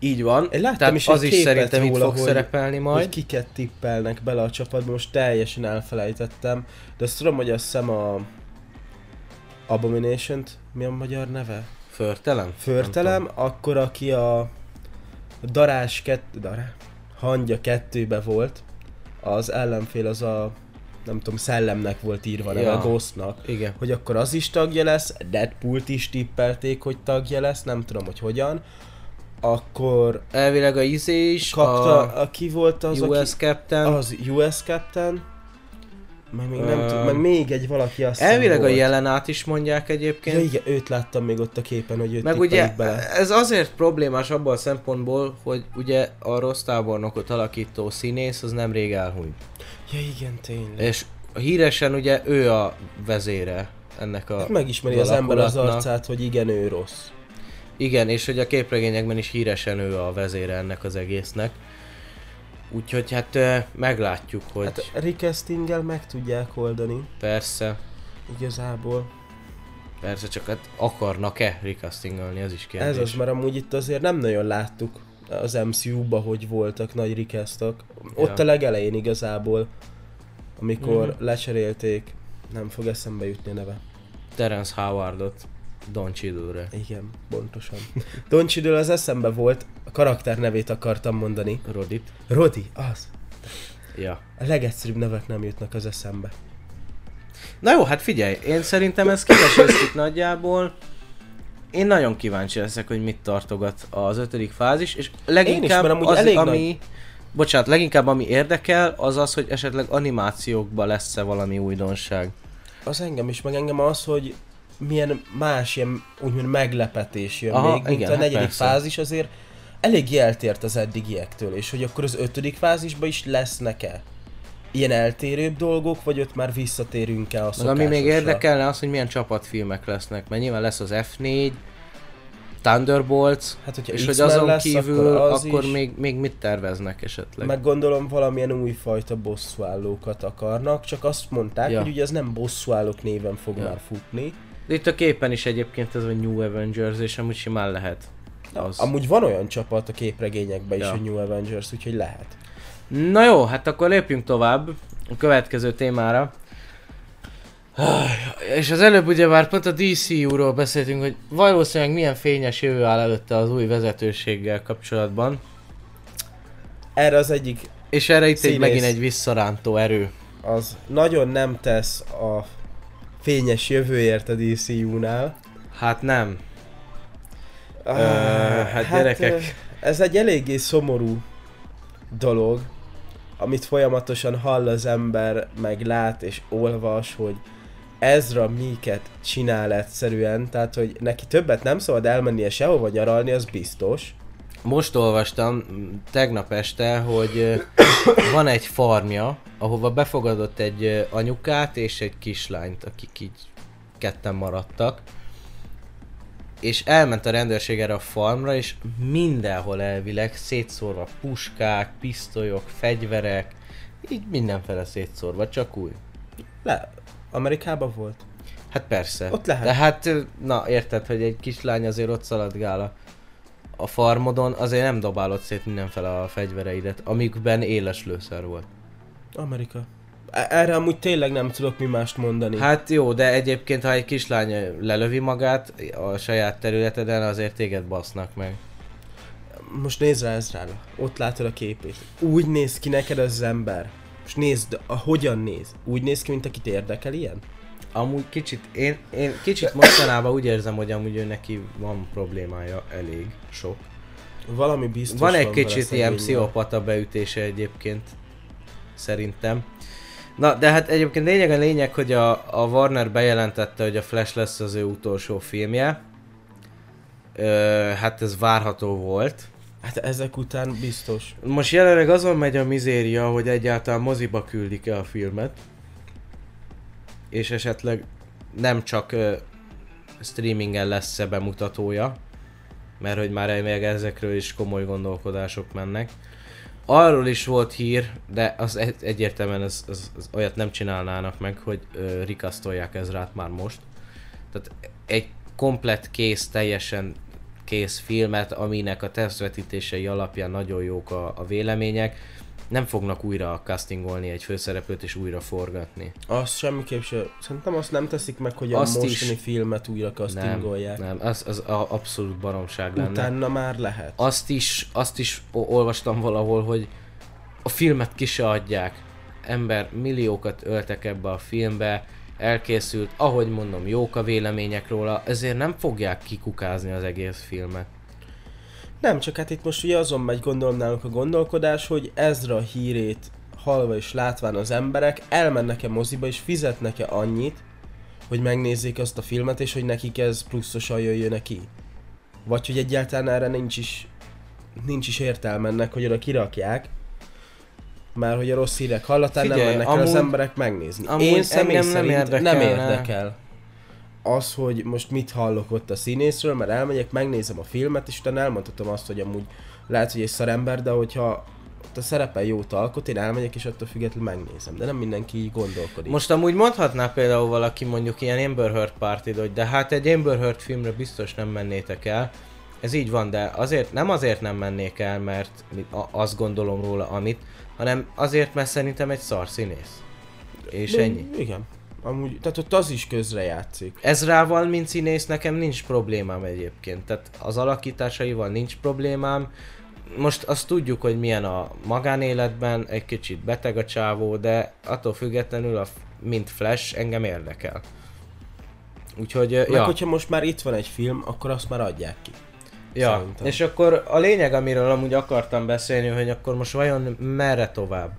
S2: Így van,
S3: Én láttam
S2: tehát
S3: is
S2: az is szerintem itt
S3: róla,
S2: fog
S3: hogy-
S2: szerepelni
S3: Hogy
S2: majd.
S3: kiket tippelnek bele a csapatba, most teljesen elfelejtettem. De azt tudom, hogy azt hiszem a abomination mi a magyar neve?
S2: Förtelem?
S3: Förtelem, akkor aki a Darás kettő, Dará? Hangya kettőbe volt, az ellenfél az a nem tudom, szellemnek volt írva,
S2: Ja.
S3: a Ghostnak.
S2: Igen.
S3: Hogy akkor az is tagja lesz, Deadpool-t is tippelték, hogy tagja lesz, nem tudom, hogy hogyan. Akkor
S2: Elvileg a izé is,
S3: kapta,
S2: a
S3: aki volt az,
S2: US
S3: aki...
S2: Captain.
S3: Az US Captain. Meg még nem tudom, meg még egy valaki azt
S2: Elvileg a
S3: volt.
S2: jelenát is mondják egyébként.
S3: Ja igen, őt láttam még ott a képen, hogy őt
S2: Meg ugye
S3: bele.
S2: ez azért problémás abban a szempontból, hogy ugye a rossz tábornokot alakító színész az nemrég elhunyt.
S3: Ja igen, tényleg.
S2: És híresen ugye ő a vezére ennek a
S3: Hát megismeri az ember az arcát, hogy igen, ő rossz.
S2: Igen, és hogy a képregényekben is híresen ő a vezére ennek az egésznek. Úgyhogy hát meglátjuk, hogy hát,
S3: recastinggel meg tudják oldani,
S2: persze,
S3: igazából.
S2: persze csak hát akarnak-e recastingolni, ez is kérdés.
S3: Ez az, mert amúgy itt azért nem nagyon láttuk az MCU-ba, hogy voltak nagy recastok. Ott
S2: Ja.
S3: a legelején igazából, amikor
S2: Mhm.
S3: lecserélték, nem fog eszembe jutni a neve.
S2: Terence Howardot Don Cheadle-re.
S3: Igen, pontosan. Don Cheadle az eszembe volt, a karakter nevét akartam mondani.
S2: Rodit.
S3: Rodi, az.
S2: Ja.
S3: A legegyszerűbb nevek nem jutnak az eszembe.
S2: Na jó, hát figyelj, én szerintem ezt kiveséztük nagyjából. Én nagyon kíváncsi leszek, hogy mit tartogat az ötödik fázis, és leginkább
S3: mert amúgy
S2: az,
S3: elég
S2: ami... Bocsánat, leginkább ami érdekel, az az, hogy esetleg animációkban lesz-e valami újdonság.
S3: Az engem is, meg engem az, hogy milyen más ilyen úgymond meglepetés jön
S2: Aha,
S3: még, mint
S2: igen,
S3: a
S2: hát
S3: negyedik
S2: persze.
S3: fázis azért elég eltért az eddigiektől, és hogy akkor az ötödik fázisban is lesznek-e ilyen eltérőbb dolgok, vagy ott már visszatérünk-e a
S2: Meg ami még
S3: szokásosra?
S2: érdekelne az, hogy milyen csapatfilmek lesznek, mert nyilván lesz az F4, Thunderbolts,
S3: Hát, hogyha
S2: és hogy
S3: X-Men
S2: azon
S3: lesz,
S2: kívül
S3: akkor,
S2: akkor,
S3: az
S2: akkor
S3: is.
S2: még, még mit terveznek esetleg?
S3: Meg gondolom valamilyen újfajta bosszúállókat akarnak, csak azt mondták,
S2: Ja.
S3: hogy ugye ez nem bosszúállók néven fog
S2: Ja.
S3: már futni.
S2: De itt a képen is egyébként ez a New Avengers, és amúgy simán lehet. Az.
S3: Amúgy van olyan csapat a képregényekben is,
S2: Ja.
S3: hogy New Avengers, úgyhogy lehet.
S2: Na jó, hát akkor lépjünk tovább a következő témára. És az előbb ugye már pont a DCU-ról beszéltünk, hogy valószínűleg milyen fényes jövő áll előtte az új vezetőséggel kapcsolatban.
S3: Erre az egyik,
S2: És erre itt egy, megint egy visszarántó erő.
S3: az nagyon nem tesz a fényes jövőért a DCU-nál.
S2: Hát nem.
S3: Ah,
S2: hát gyerekek.
S3: ö, Ez egy eléggé szomorú dolog, amit folyamatosan hall az ember, meg lát és olvas, hogy Ezra miket csinál egyszerűen, tehát hogy neki többet nem szabad elmennie sehova nyaralni, az biztos.
S2: Most olvastam tegnap este, hogy van egy farmja, ahova befogadott egy anyukát és egy kislányt, akik így ketten maradtak. És elment a rendőrség erre a farmra, és mindenhol elvileg szétszórva puskák, pisztolyok, fegyverek, így mindenfele szétszórva, csak úgy.
S3: Le, Amerikában volt.
S2: Hát persze.
S3: Ott lehet.
S2: De hát, na érted, hogy egy kislány azért ott szaladgál a, a farmodon, azért nem dobálod szét mindenfele a fegyvereidet, amikben éles lőszer volt.
S3: Amerika. E- Erre amúgy tényleg nem tudok mi mást mondani.
S2: Hát jó, de egyébként ha egy kislány lelövi magát a saját területeden, azért téged basznak meg.
S3: Most nézd rá Ezrára. Ott látod a képét. Úgy néz ki neked az ember. Most nézd, a, hogyan néz. Úgy néz ki, mint akit érdekel ilyen?
S2: Amúgy kicsit, én, én kicsit mostanában úgy érzem, hogy amúgy ő neki van problémája elég sok.
S3: Valami biztos
S2: Van egy
S3: vele
S2: kicsit ilyen pszichopata beütése egyébként, szerintem. Na, de hát egyébként lényeg a lényeg, hogy a, a Warner bejelentette, hogy a Flash lesz az ő utolsó filmje. Ö, hát ez várható volt.
S3: Hát ezek után biztos.
S2: Most jelenleg azon megy a mizéria, hogy egyáltalán moziba küldik-e a filmet. És esetleg nem csak ö, streamingen lesz-e bemutatója, mert hogy már még ezekről is komoly gondolkodások mennek. Arról is volt hír, de az egy, egyértelműen az, az, az olyat nem csinálnának meg, hogy ö, rikasztolják Ezrát már most. Tehát egy komplett kész, teljesen kész filmet, aminek a tesztvetítései alapján nagyon jók a, a vélemények, nem fognak újra castingolni egy főszereplőt és újra forgatni.
S3: Azt semmiképp sem. Szerintem azt nem teszik meg, hogy a
S2: Azt
S3: mostani
S2: is.
S3: filmet újra
S2: Nem,
S3: castingolják.
S2: nem, az, az a abszolút baromság lenne.
S3: Utána már lehet.
S2: Azt is, azt is olvastam valahol, hogy a filmet ki se adják. Ember milliókat öltek ebbe a filmbe, elkészült, ahogy mondom, jók a vélemények róla, ezért nem fogják kikukázni az egész filmet.
S3: Nem, csak hát itt most ugye azon megy gondolom nálunk a gondolkodás, hogy Ezra hírét halva és látván az emberek elmennek-e moziba és fizetnek-e annyit, hogy megnézzék azt a filmet, és hogy nekik ez pluszosan jöjjön ki. Vagy hogy egyáltalán erre nincs is, nincs is értelme ennek, hogy oda kirakják, mert hogy a rossz hírek hallatán nem
S2: Figyelj,
S3: mennek el az
S2: amúgy-
S3: emberek megnézni.
S2: amúgy
S3: Én személy
S2: engem nem
S3: szerint nem érdekel az, hogy most mit hallok ott a színészről, mert elmegyek, megnézem a filmet, és utána elmondhatom azt, hogy amúgy lehet, hogy egy szarember, de hogyha ott a szerepel jót alkot, én elmegyek, és attól függetlenül megnézem. De nem mindenki így gondolkodik.
S2: Most amúgy mondhatná például valaki mondjuk ilyen Amber Heard party hogy de hát egy Amber Heard filmre biztos nem mennétek el. Ez így van, de azért nem azért nem mennék el, mert azt gondolom róla, amit, hanem azért, mert szerintem egy szar színész. És
S3: De-
S2: ennyi.
S3: Igen. Amúgy, tehát ott az is közre játszik.
S2: Ezrával, mint színész, nekem nincs problémám egyébként. Tehát az alakításaival nincs problémám. Most azt tudjuk, hogy milyen a magánéletben, egy kicsit beteg a csávó, de attól függetlenül, a, mint Flash, engem érdekel. Úgyhogy,
S3: Meg
S2: ja,
S3: hogyha most már itt van egy film, akkor azt már adják ki.
S2: Ja.
S3: szerintem.
S2: és akkor a lényeg, amiről amúgy akartam beszélni, hogy akkor most vajon merre tovább?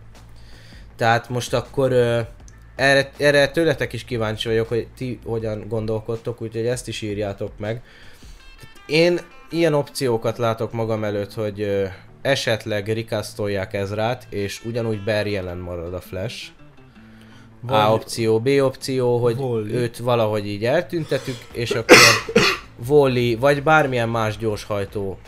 S2: Tehát most akkor ö, erre, erre tőletek is kíváncsi vagyok, hogy ti hogyan gondolkodtok, úgyhogy ezt is írjátok meg. Én ilyen opciókat látok magam előtt, hogy ö, esetleg rikasztolják Ezrát, és ugyanúgy Barry ellen marad a Flash. A
S3: Vagy-
S2: opció, B opció, hogy
S3: Wall-E.
S2: őt valahogy így eltüntetük, és akkor Wally, vagy bármilyen más gyorshajtó.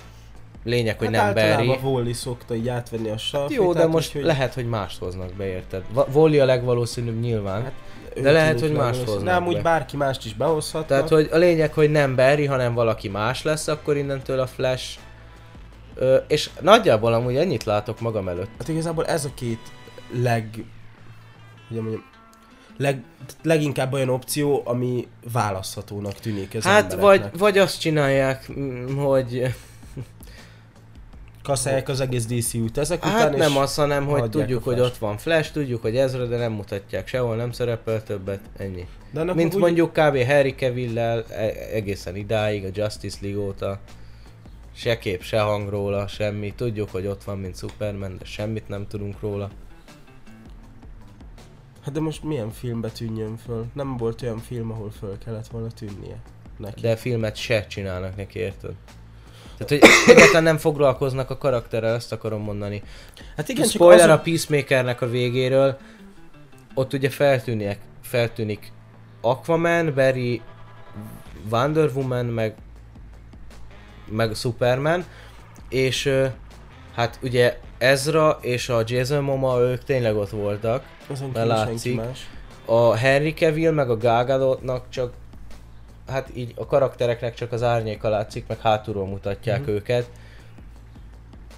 S2: Lényeg, hogy
S3: hát
S2: nem Barry.
S3: általában Wally szokta így átvenni a sarfit.
S2: Jó, de
S3: hát
S2: most
S3: úgyhogy
S2: lehet, hogy mást hoznak be, érted? Wally a legvalószínűbb nyilván.
S3: Hát,
S2: de lehet, hogy
S3: legvalószínűbb.
S2: hoznak
S3: De amúgy
S2: be.
S3: bárki mást is behozhatnak.
S2: Tehát, hogy a lényeg, hogy nem Barry, hanem valaki más lesz akkor innentől a Flash. Ö, és nagyjából amúgy ennyit látok magam előtt.
S3: Hát igazából ez a két leg... Hogy mondjam, leg, leginkább olyan opció, ami választhatónak tűnik az
S2: hát vagy, vagy azt csinálják, mm, hogy
S3: Kaszálják az egész DC-út ezek után,
S2: hát
S3: és
S2: nem az, hanem hogy tudjuk, hogy ott van Flash, tudjuk, hogy Ezra, de nem mutatják sehol, nem szerepel többet, ennyi.
S3: De annak
S2: Mint
S3: úgy,
S2: mondjuk kb. Harry Cavill-lel e- egészen idáig, a Justice League óta. Se kép, se hang róla, semmi. Tudjuk, hogy ott van, mint Superman, de semmit nem tudunk róla.
S3: Hát de most milyen filmbe tűnjön föl? Nem volt olyan film, ahol föl kellett volna tűnnie neki.
S2: De filmet se csinálnak neki, érted? Tehát, hogy egyáltalán nem foglalkoznak a karakterrel, ezt akarom mondani.
S3: hát igen, csak
S2: Spoiler
S3: azon...
S2: a Peacemakernek a végéről, ott ugye feltűnik, feltűnik Aquaman, Barry, Wonder Woman, meg, meg Superman, és hát ugye Ezra és a Jason Momoa ők tényleg ott voltak,
S3: azon
S2: látszik.
S3: más.
S2: a Henry Cavill meg a Gal Gadotnak csak hát így a karaktereknek csak az árnyéka látszik, meg hátulról mutatják
S3: Mhm.
S2: uh-huh. őket.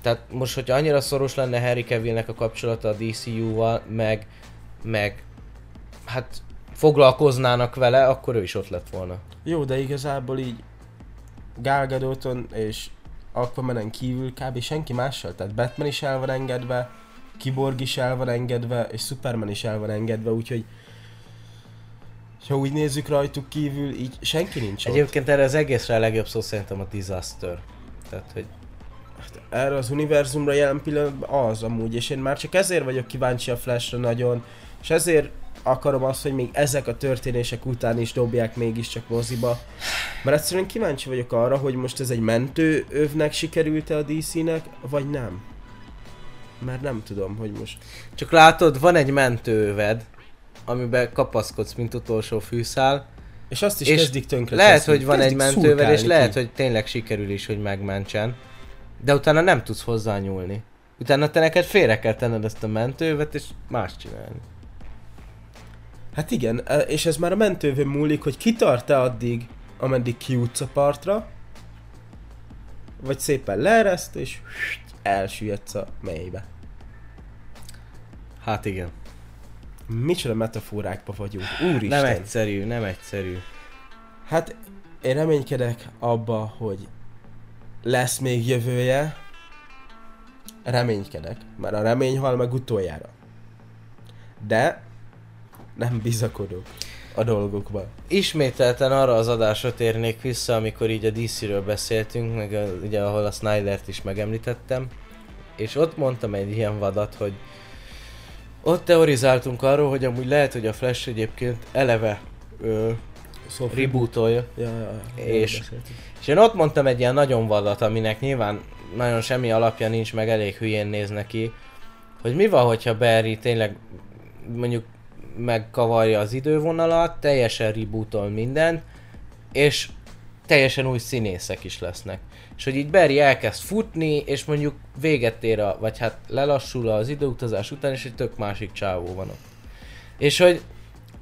S2: Tehát most, hogyha annyira szoros lenne Henry Cavillnek a kapcsolata a DCU-val, meg, meg hát foglalkoznának vele, akkor ő is ott lett volna.
S3: Jó, de igazából így Gal Gadoton és Aquamanen kívül kb. senki mással, tehát Batman is el van engedve, Kiborg is el van engedve, és Superman is el van engedve, úgyhogy ha úgy nézzük rajtuk kívül, így senki nincs ott.
S2: Egyébként erre az egészre a legjobb szó szerintem a disaster. Tehát, hogy
S3: Erre az univerzumra jelen pillanatban az amúgy, és én már csak ezért vagyok kíváncsi a Flashra nagyon, és ezért akarom azt, hogy még ezek a történések után is dobják mégiscsak moziba. Mert egyszerűen kíváncsi vagyok arra, hogy most ez egy mentő övnek sikerült-e a DC-nek, vagy nem. Mert nem tudom, hogy most...
S2: Csak látod, van egy mentőöved, amiben kapaszkodsz, mint utolsó fűszál,
S3: És azt is
S2: És
S3: kezdik tönkre
S2: lehet,
S3: teszni.
S2: hogy van egy
S3: Kezdik
S2: mentővel, és
S3: szurkálni
S2: lehet,
S3: ki.
S2: hogy tényleg sikerül is, hogy megmentsen. De utána nem tudsz hozzányúlni. Utána te neked félre kell tenned ezt a mentővet, és más csinálni.
S3: Hát igen, e, és ez már a mentővön múlik, hogy kitart-e addig, ameddig kijutsz a partra, vagy szépen leereszt, és elsüllyedsz a mélybe.
S2: Hát igen.
S3: Micsoda metaforákba vagyunk, úristen.
S2: Nem egyszerű, nem egyszerű.
S3: Hát én reménykedek abba, hogy lesz még jövője. Reménykedek, mert a remény hal meg utoljára. De nem bizakodok a dolgokban.
S2: Ismételten arra az adásra térnék vissza, amikor így a DC-ről beszéltünk, meg a, ugye ahol a Snydert is megemlítettem, és ott mondtam egy ilyen vadat, hogy ott teorizáltunk arról, hogy amúgy lehet, hogy a Flash egyébként eleve ö,
S3: Szóval
S2: rebootolja.
S3: Ja, ja,
S2: És-. És én ott mondtam egy ilyen nagyon vadat, aminek nyilván nagyon semmi alapja nincs, meg elég hülyén néz neki, hogy mi van, hogyha Barry tényleg mondjuk megkavarja az idővonalat, teljesen rebootol mindent, és teljesen új színészek is lesznek. És hogy így Barry elkezd futni, és mondjuk véget ér, a, vagy hát lelassul az időutazás után, és egy tök másik csávó van ott. És hogy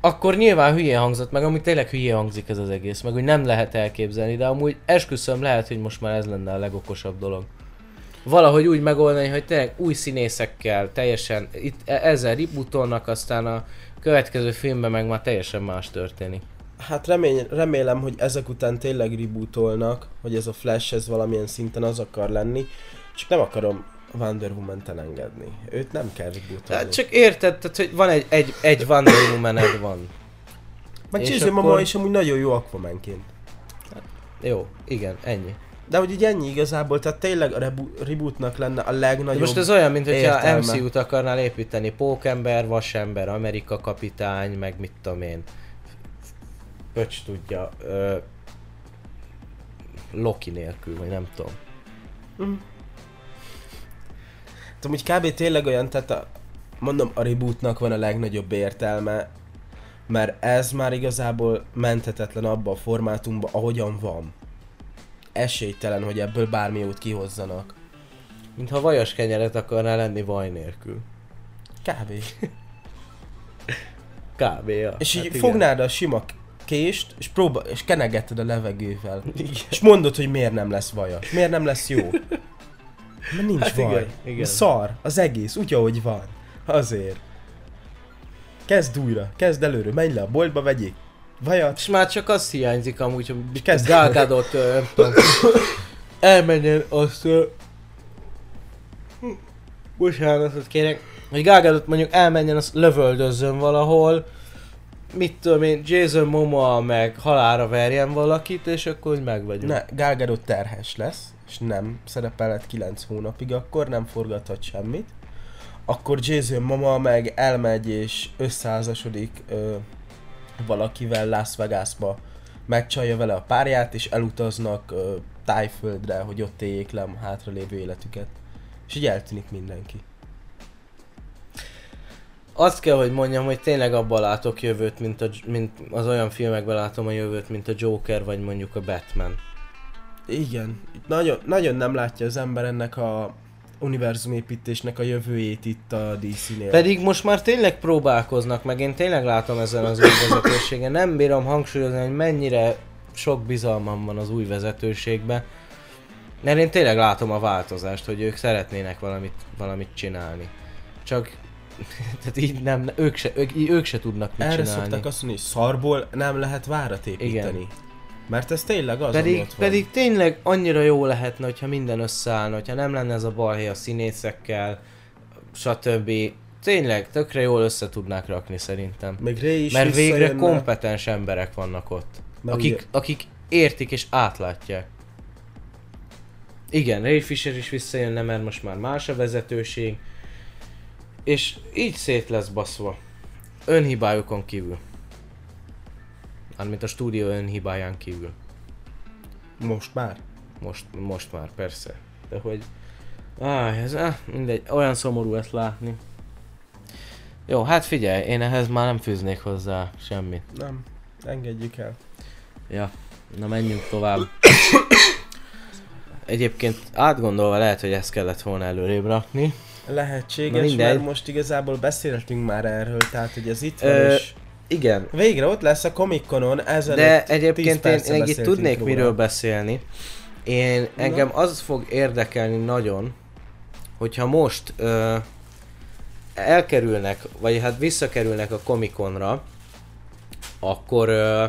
S2: akkor nyilván hülye hangzott, meg amúgy tényleg hülye hangzik ez az egész, meg hogy nem lehet elképzelni, de amúgy esküszöm lehet, hogy most már ez lenne a legokosabb dolog. Valahogy úgy megoldani, hogy tényleg új színészekkel, teljesen, itt e- ezzel rebootolnak, aztán a következő filmben meg már teljesen más történik.
S3: Hát remény, remélem, hogy ezek után tényleg rebootolnak, hogy ez a Flash ez valamilyen szinten az akar lenni, csak nem akarom Wonder Woman-t elengedni. Őt nem kell rebootolni.
S2: Hát csak érted, tehát, hogy van egy, egy, egy Wonder woman van.
S3: Meg Jason
S2: akkor-
S3: Momoa is amúgy nagyon jó Aquamanként.
S2: Jó, igen, ennyi.
S3: De hogy így ennyi igazából, tehát tényleg a rebu- rebootnak lenne a
S2: De
S3: legnagyobb...
S2: most ez olyan, mint hogyha. MCU-t akarnál építeni, Pókember, Vasember, Amerika kapitány, meg mit tudom én. Pöcs tudja. Ö, Loki nélkül, vagy nem tudom.
S3: Hát amúgy kb. tényleg olyan, tehát a, mondom, a rebootnak van a legnagyobb értelme, mert ez már igazából menthetetlen abba a formátumba, ahogyan van. Esélytelen, hogy ebből bármi jót kihozzanak.
S2: Mintha vajas kenyeret akarná lenni vaj nélkül.
S3: Kb. [laughs]
S2: Kb. Ja.
S3: És így
S2: Hát igen.
S3: fognád a sima kést, és próba és kenegetted a levegővel. És mondod, hogy miért nem lesz vajas, miért nem lesz jó. Mert nincs
S2: Hát
S3: hát vaj.
S2: igen, igen.
S3: Szar, az egész, úgy ahogy van. Azért. Kezd újra, kezd előről, menj le a boltba, vegyék vajat.
S2: És már csak az hiányzik amúgy, hogy Gálgádot, nem tudom, [laughs] elmenjen azt, ö, bocsánatot kérek, hogy Gálgádot mondjuk elmenjen, azt lövöldözzön valahol, mit tudom én, Jason Momoa meg halára verjen valakit, és akkor úgy meg vagyunk.
S3: Ne, Gal Gadot terhes lesz, és nem szerepelhet 9 hónapig, akkor nem forgathat semmit. Akkor Jason Mama meg elmegy és összeházasodik ö, valakivel Las Vegasba, megcsalja vele a párját, és elutaznak ö, tájföldre, hogy ott éljék le a hátralévő életüket. És így eltűnik mindenki.
S2: Azt kell, hogy mondjam, hogy tényleg abban látok jövőt, mint, a, mint az olyan filmekben látom a jövőt, mint a Joker, vagy mondjuk a Batman.
S3: Igen, nagyon, nagyon nem látja az ember ennek a univerzumépítésnek a jövőjét itt a DC-nél.
S2: Pedig most már tényleg próbálkoznak, meg én tényleg látom ezen az új vezetőségen. Nem bírom hangsúlyozni, hogy mennyire sok bizalmam van az új vezetőségben. Mert én tényleg látom a változást, hogy ők szeretnének valamit, valamit csinálni. Csak [laughs] tehát így nem, ők se, ők, ők se tudnak mit
S3: Erre
S2: csinálni.
S3: szokták azt mondani, hogy szarból nem lehet várat építeni.
S2: Igen.
S3: Mert ez tényleg az,
S2: Pedig,
S3: van.
S2: pedig tényleg annyira jó lehetne, hogyha minden összeállna, hogyha nem lenne ez a balhé a színészekkel, stb. Tényleg, tökre jól össze tudnák rakni szerintem.
S3: Még Ray is
S2: Mert végre kompetens emberek vannak ott. Akik,
S3: ugye-
S2: akik értik és átlátják. Igen, Ray Fisher is visszajönne, mert most már más a vezetőség. És így szét lesz baszva. Önhibájukon kívül. Mármint a stúdió önhibáján kívül.
S3: Most már.
S2: Most, most már, persze. De hogy... Áh, ez áh, mindegy, olyan szomorú ezt látni. Jó, hát figyelj, én ehhez már nem fűznék hozzá semmit.
S3: Nem. Engedjük el.
S2: Ja, na menjünk tovább. Egyébként átgondolva lehet, hogy ezt kellett volna előrébb rakni.
S3: Lehetséges, mert most igazából beszéltünk már erről, tehát hogy ez itt van,
S2: Ö,
S3: és
S2: Igen,
S3: végre ott lesz a Comic Conon, ezelőtt
S2: de
S3: 10
S2: egyébként én, én itt tudnék
S3: róla.
S2: miről beszélni. Én, engem az fog érdekelni nagyon, hogyha most ö, elkerülnek, vagy hát visszakerülnek a Comic-Conra, akkor ö,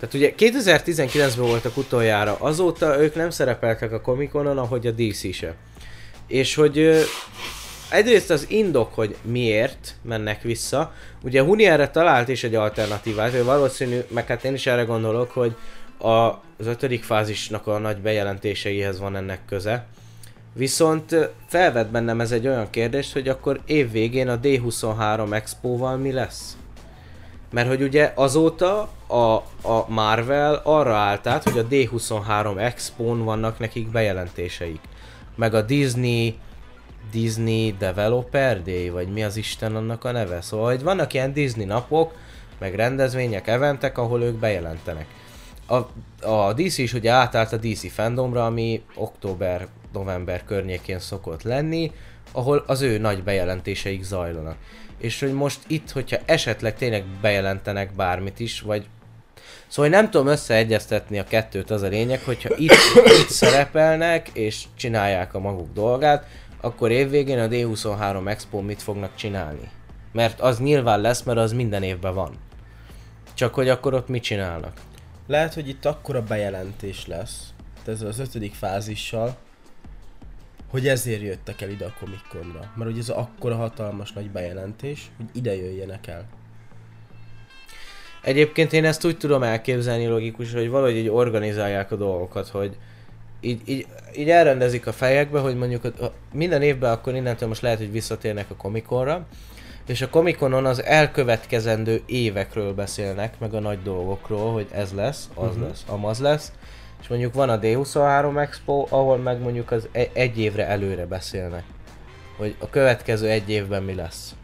S2: tehát ugye 2019-ben voltak utoljára, azóta ők nem szerepeltek a Comic-Conon, ahogy a DC se. És hogy ö, egyrészt az indok, hogy miért mennek vissza. Ugye Huni erre talált is egy alternatívát, hogy valószínű, meg hát én is erre gondolok, hogy a, az ötödik fázisnak a nagy bejelentéseihez van ennek köze. Viszont felvet bennem ez egy olyan kérdést, hogy akkor évvégén a D23 Expo-val mi lesz? Mert hogy ugye azóta a, a Marvel arra állt át, hogy a D23 Expo-n vannak nekik bejelentéseik. Meg a Disney Disney Developer Day, vagy mi az Isten annak a neve. Szóval, hogy vannak ilyen Disney napok, meg rendezvények, eventek, ahol ők bejelentenek. A, a DC is ugye átállt a DC fandomra, ami október-november környékén szokott lenni, ahol az ő nagy bejelentéseik zajlanak. És hogy most itt, hogyha esetleg tényleg bejelentenek bármit is, vagy Szóval nem tudom összeegyeztetni a kettőt, az a lényeg, hogyha itt, itt szerepelnek és csinálják a maguk dolgát, akkor évvégén a D23 Expo mit fognak csinálni. Mert az nyilván lesz, mert az minden évben van. Csak hogy akkor ott mit csinálnak.
S3: Lehet, hogy itt akkora bejelentés lesz, ez az ötödik fázissal, hogy ezért jöttek el ide a Comic Conra. Mert hogy ez akkora hatalmas nagy bejelentés, hogy ide jöjjenek el.
S2: Egyébként én ezt úgy tudom elképzelni logikus, hogy valahogy így organizálják a dolgokat, hogy így, így, így elrendezik a fejekbe, hogy mondjuk a- a- minden évben akkor innentől most lehet, hogy visszatérnek a Comic-Conra, és a Comic-Conon az elkövetkezendő évekről beszélnek, meg a nagy dolgokról, hogy ez lesz, az uh-huh. lesz, amaz lesz, és mondjuk van a D23 Expo, ahol meg mondjuk az e- egy évre előre beszélnek, hogy a következő egy évben mi lesz.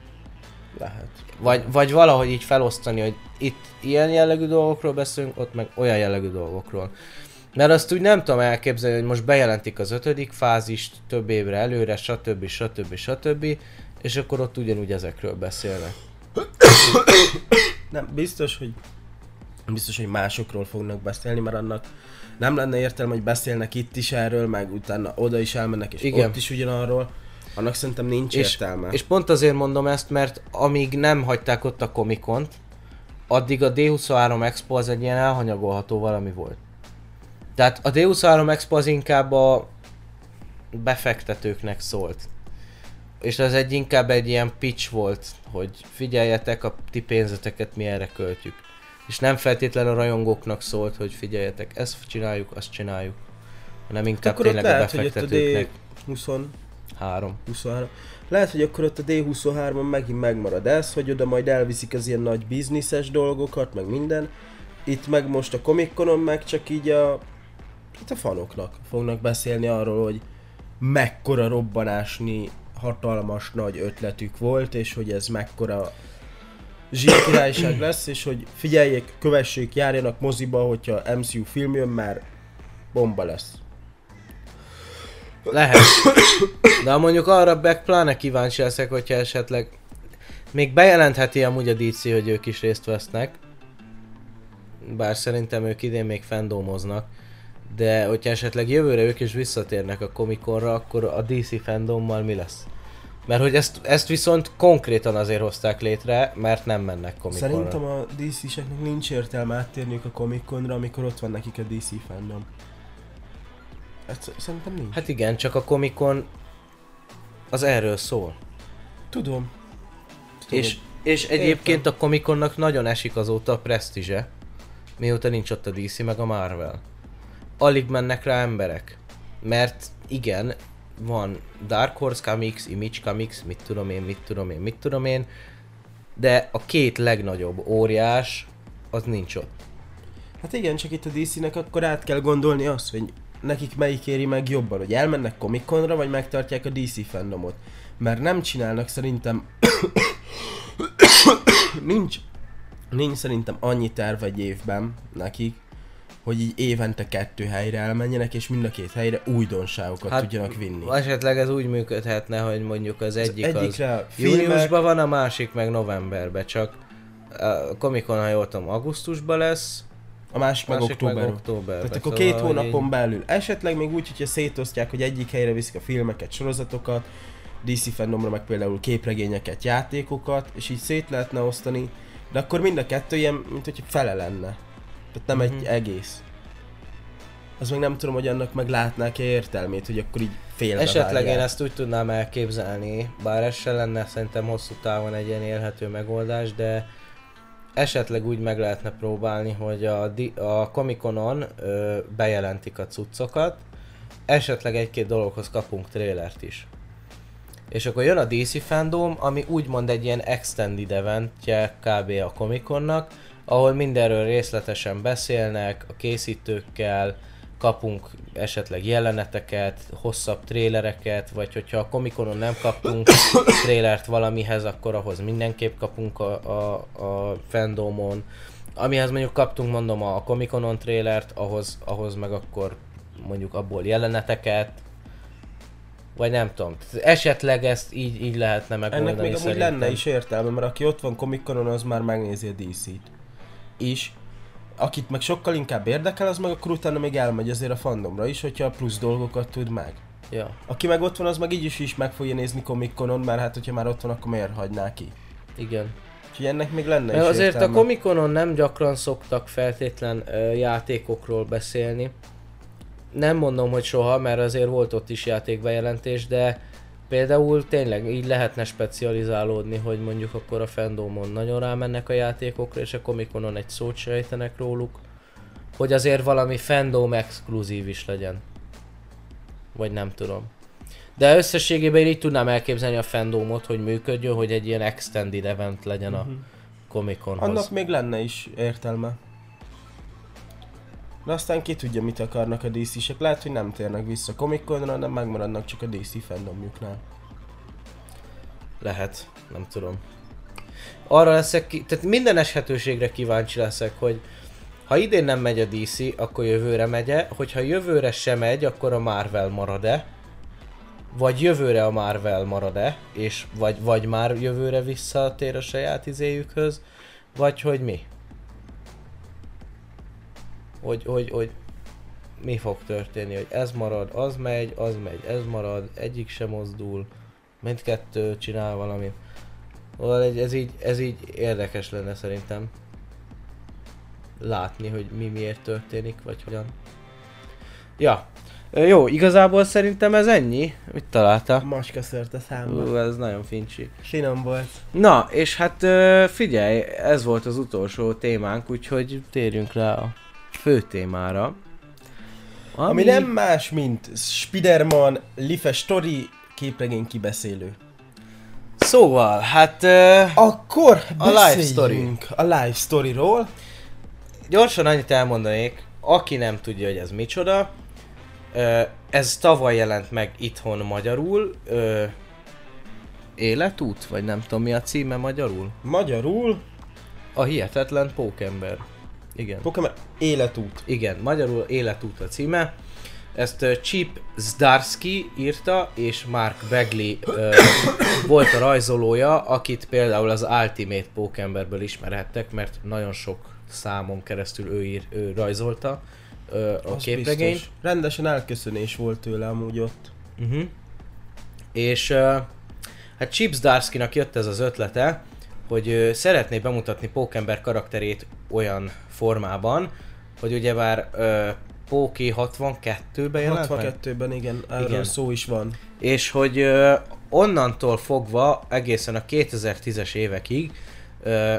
S3: Lehet.
S2: Vagy, vagy valahogy így felosztani, hogy itt ilyen jellegű dolgokról beszélünk, ott meg olyan jellegű dolgokról. Mert azt úgy nem tudom elképzelni, hogy most bejelentik az ötödik fázist több évre előre, stb. stb. stb. És akkor ott ugyanúgy ezekről beszélnek.
S3: Nem, biztos, hogy biztos, hogy másokról fognak beszélni, mert annak nem lenne értelme, hogy beszélnek itt is erről, meg utána oda is elmennek, és
S2: Igen.
S3: Ott is ugyanarról. Annak szerintem nincs
S2: És,
S3: értelme.
S2: és pont azért mondom ezt, mert amíg nem hagyták ott a Comic-Cont, addig a D23 Expo az egy ilyen elhanyagolható valami volt. Tehát a D23 Expo az inkább a befektetőknek szólt. És az egy inkább egy ilyen pitch volt, hogy figyeljetek, a ti pénzeteket mi erre költjük. És nem feltétlenül a rajongóknak szólt, hogy figyeljetek, ezt csináljuk, azt csináljuk. Hanem inkább
S3: ott
S2: tényleg a
S3: lehet, hogy a
S2: befektetőknek.
S3: D20
S2: Három.
S3: 23. Lehet, hogy akkor ott a D23-on megint megmarad ez, hogy oda majd elviszik az ilyen nagy bizniszes dolgokat, meg minden. Itt meg most a Comic Conon meg csak így a, itt a fanoknak fognak beszélni arról, hogy mekkora robbanásni hatalmas nagy ötletük volt, és hogy ez mekkora zsírkirályság [coughs] lesz, és hogy figyeljék, kövessék, járjanak moziba, hogyha MCU film jön, mert bomba lesz.
S2: Lehet. De mondjuk arra meg pláne kíváncsi leszek, hogyha esetleg még bejelentheti amúgy a DC, hogy ők is részt vesznek. Bár szerintem ők idén még fandomoznak. De hogyha esetleg jövőre ők is visszatérnek a Comic-Conra, akkor a DC fandommal mi lesz? Mert hogy ezt, ezt viszont konkrétan azért hozták létre, mert nem mennek Comic-Conra.
S3: Szerintem a DC-seknek nincs értelme áttérniük a Comic Conra, amikor ott van nekik a DC fandom. Ezt szerintem nincs. Hát,
S2: Hát igen, csak a Comic-Con az erről szól.
S3: tudom. tudom.
S2: És, és egyébként a Comic-Connak nagyon esik azóta a presztízse, mióta nincs ott a DC meg a Marvel. Alig mennek rá emberek. Mert igen, van Dark Horse Comics, Image Comics, mit tudom én, mit tudom én, mit tudom én, de a két legnagyobb óriás, az nincs ott.
S3: Hát igen, csak itt a DC-nek akkor át kell gondolni azt, hogy nekik melyik éri meg jobban, hogy elmennek Comic Conra, vagy megtartják a DC fandomot. Mert nem csinálnak szerintem... [coughs] nincs, nincs szerintem annyi terv egy évben nekik, hogy így évente kettő helyre elmenjenek, és mind a két helyre újdonságokat hát, tudjanak vinni.
S2: Esetleg ez úgy működhetne, hogy mondjuk az egyik az,
S3: egyikre
S2: az
S3: filmek-
S2: júniusban van, a másik meg novemberben, csak a Comic Con, ha jól tudom, augusztusban lesz,
S3: A másik, meg
S2: másik meg
S3: októberben.
S2: októberben.
S3: Tehát akkor
S2: Szóval,
S3: két hónapon
S2: így-
S3: belül. Esetleg még úgy, hogyha szétosztják, hogy egyik helyre viszik a filmeket, sorozatokat, DC fandomra meg például képregényeket, játékokat, és így szét lehetne osztani, de akkor mind a kettő ilyen, mint hogy fele lenne. Tehát nem egy
S2: Mhm.
S3: egész. Az meg nem tudom, hogy annak meg látnák-e értelmét, hogy akkor így félbe
S2: Esetleg
S3: vágják.
S2: én ezt úgy tudnám elképzelni, bár ez se lenne szerintem hosszú távon egy ilyen élhető megoldás, de esetleg úgy meg lehetne próbálni, hogy a, a Comic-Conon ö, bejelentik a cuccokat, esetleg egy-két dologhoz kapunk trélert is. És akkor jön a DC fandom, ami úgymond egy ilyen extended eventje kb. a Comic-Connak, ahol mindenről részletesen beszélnek, a készítőkkel, kapunk esetleg jeleneteket, hosszabb trélereket, vagy hogyha a Comic-Conon nem kaptunk [coughs] trélert valamihez, akkor ahhoz mindenképp kapunk a, a, a fandomon. Amihez mondjuk kaptunk, mondom, a Comic-Conon trélert, ahhoz, ahhoz meg akkor mondjuk abból jeleneteket, vagy nem tudom. Esetleg ezt így, így lehetne megoldani
S3: Ennek még amúgy
S2: szerintem.
S3: lenne is értelme, mert aki ott van Comic Conon, az már megnézi a DC-t. És akit meg sokkal inkább érdekel, az meg akkor utána még elmegy azért a fandomra is, hogyha a plusz dolgokat tud meg.
S2: Ja,
S3: Aki meg ott van, az meg így is, is meg fogja nézni Comic Conon, mert hát hogyha már ott van, akkor miért hagyná ki?
S2: igen.
S3: Úgyhogy ennek még lenne
S2: Mert
S3: is
S2: azért
S3: értelme.
S2: a Comic-Conon nem gyakran szoktak feltétlen ö, játékokról beszélni. Nem mondom, hogy soha, mert azért volt ott is játékbejelentés, de például tényleg így lehetne specializálódni, hogy mondjuk akkor a fandomon nagyon rámennek a játékokra, és a Comic-Conon egy szót sejtenek róluk, hogy azért valami fandom exkluzív is legyen. Vagy nem tudom. De összességében én így tudnám elképzelni a fandomot, hogy működjön, hogy egy ilyen extended event legyen a Comic-Conhoz.
S3: Annak még lenne is értelme. De aztán ki tudja, mit akarnak a DC-sek. Lehet, hogy nem térnek vissza Comic Conra, hanem megmaradnak csak a DC fandomjuknál.
S2: Lehet, nem tudom. Arra leszek ki, tehát minden eshetőségre kíváncsi leszek, hogy Ha idén nem megy a DC, akkor jövőre megye, hogyha jövőre sem megy, akkor a Marvel marad-e? Vagy jövőre a Marvel marad-e, és vagy, vagy már jövőre visszatér a saját izéjükhöz, vagy hogy mi? Hogy, hogy, hogy mi fog történni, hogy ez marad, az megy, az megy, ez marad, egyik sem mozdul, mindkettő csinál valamit. Szóval ez így, ez így érdekes lenne szerintem látni, hogy mi miért történik, vagy hogyan. Ja, jó, igazából szerintem ez ennyi. Mit találta?
S3: Macska szört a számba.
S2: Ú, ez nagyon fincsi.
S3: Finom volt.
S2: Na, és hát figyelj, ez volt az utolsó témánk, úgyhogy térjünk rá a fő témára.
S3: Ami nem más, mint Spiderman, Life Story, képregény kibeszélő.
S2: Szóval, hát ö,
S3: Akkor
S2: A life
S3: beszéljünk a life storyról.
S2: gyorsan annyit elmondanék, aki nem tudja, hogy ez micsoda, ö, ez tavaly jelent meg itthon magyarul, ö, Életút, vagy nem tudom mi a címe magyarul?
S3: Magyarul
S2: A hihetetlen pókember. Igen.
S3: Pokémon életút.
S2: Igen, magyarul Életút a címe. Ezt uh, Chip Zdarsky írta, és Mark Bagley uh, [coughs] volt a rajzolója, akit például az Ultimate Pókemberből ismerhettek, mert nagyon sok számon keresztül ő, ír, ő rajzolta uh, a
S3: Az
S2: képregényt.
S3: biztos. Rendesen elköszönés volt tőle amúgy ott.
S2: Uh-huh. És uh, hát Chip Zdarskynak jött ez az ötlete, hogy szeretné bemutatni Pókember karakterét olyan formában, hogy ugyebár Póki 62-ben jelent meg?
S3: 62-ben igen, erről
S2: Igen.
S3: szó is van.
S2: És hogy ö, onnantól fogva egészen a 2010-es évekig ö,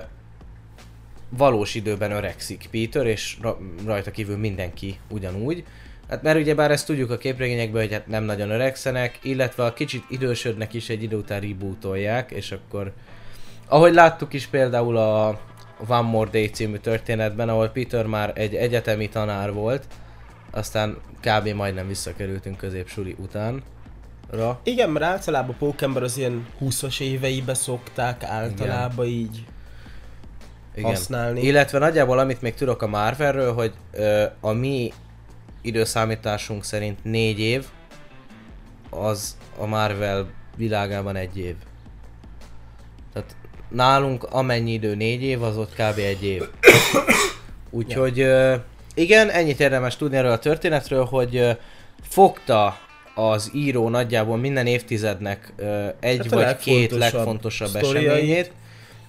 S2: valós időben öregszik Peter, és ra- rajta kívül mindenki ugyanúgy. Hát mert ugyebár ezt tudjuk a képregényekből, hogy hát nem nagyon öregszenek, illetve a kicsit idősödnek is egy idő után rebootolják, és akkor ahogy láttuk is például a One More Day című történetben, ahol Peter már egy egyetemi tanár volt, aztán kb. majdnem visszakerültünk középsuli után. Ra.
S3: Igen, mert általában Pókember az ilyen 20-as éveibe szokták általában így
S2: Igen.
S3: használni.
S2: Illetve nagyjából amit még tudok a Marvelről, hogy ö, a mi időszámításunk szerint négy év, az a Marvel világában egy év. Tehát nálunk amennyi idő négy év, az ott kb. egy év. [coughs] Úgyhogy igen, ennyit érdemes tudni erről a történetről, hogy fogta az író nagyjából minden évtizednek egy
S3: Hát
S2: vagy két
S3: legfontosabb
S2: eseményét.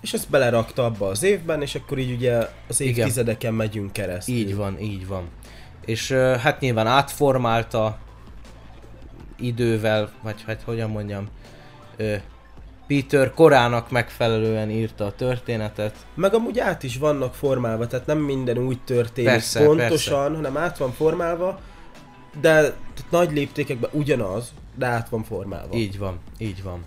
S3: És ezt belerakta abba az évben, és akkor így ugye az
S2: Igen.
S3: évtizedeken megyünk keresztül.
S2: Így van, így van. És hát nyilván átformálta idővel, vagy hát hogyan mondjam, Peter korának megfelelően írta a történetet.
S3: Meg amúgy át is vannak formálva, tehát nem minden úgy történik
S2: Persze,
S3: pontosan,
S2: persze.
S3: hanem át van formálva, de nagy léptékekben ugyanaz, de át van formálva.
S2: Így van, így van.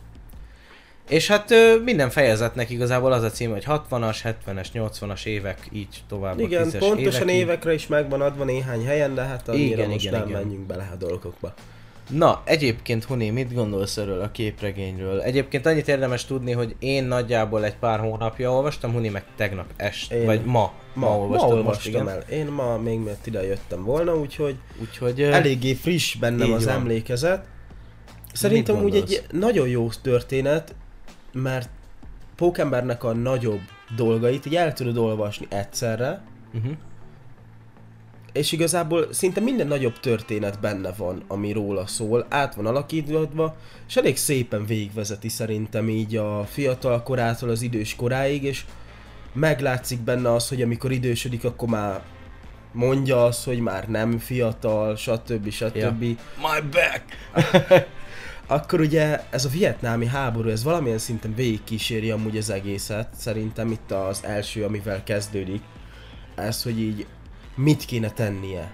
S2: És hát ö, minden fejezetnek igazából az a cím, hogy 60-as, 70-es, 80-as évek, így tovább
S3: Igen,
S2: a 10-es
S3: pontosan évekre is megvan adva néhány helyen, de hát annyira
S2: Igen,
S3: most
S2: igen,
S3: nem
S2: igen.
S3: menjünk bele a dolgokba.
S2: Na, egyébként Huni, mit gondolsz erről a képregényről? Egyébként annyit érdemes tudni, hogy én nagyjából egy pár hónapja olvastam, Huni meg tegnap est,
S3: Én-
S2: vagy ma, ma,
S3: Ma,
S2: olvastad
S3: ma
S2: most,
S3: olvastam
S2: igen.
S3: el. Én ma még miatt ide jöttem volna, úgyhogy
S2: Úgyhogy
S3: eléggé friss bennem az
S2: van.
S3: emlékezet. Szerintem úgy egy nagyon jó történet, mert Pókembernek a nagyobb dolgait így el tudod olvasni egyszerre,
S2: uh-huh.
S3: És igazából szinte minden nagyobb történet benne van, ami róla szól, át van alakítva, és elég szépen végvezeti szerintem így a fiatal korától az idős koráig, és meglátszik benne az, hogy amikor idősödik, akkor már mondja azt, hogy már nem fiatal, stb. stb.
S2: Ja. My back! [laughs]
S3: Akkor ugye ez a vietnámi háború, ez valamilyen szinten végigkíséri amúgy az egészet. Szerintem itt az első, amivel kezdődik. Ez, hogy így mit kéne tennie.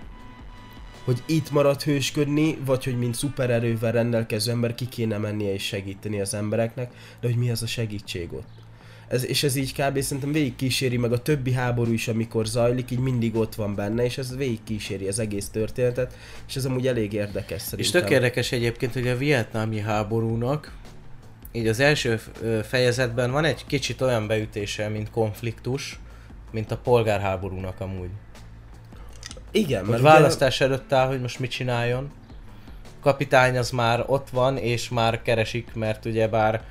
S3: Hogy itt marad hősködni, vagy hogy mint szupererővel rendelkező ember ki kéne mennie és segíteni az embereknek, de hogy mi az a segítség ott. Ez, és ez így kb. szerintem végigkíséri meg a többi háború is, amikor zajlik, így mindig ott van benne, és ez végigkíséri az egész történetet, és ez amúgy elég érdekes
S2: És
S3: szerintem.
S2: tök érdekes egyébként, hogy a vietnámi háborúnak így az első fejezetben van egy kicsit olyan beütése, mint konfliktus, mint a polgárháborúnak amúgy.
S3: Igen, mert
S2: választás előtt áll, hogy most mit csináljon. Kapitány az már ott van, és már keresik, mert ugye bár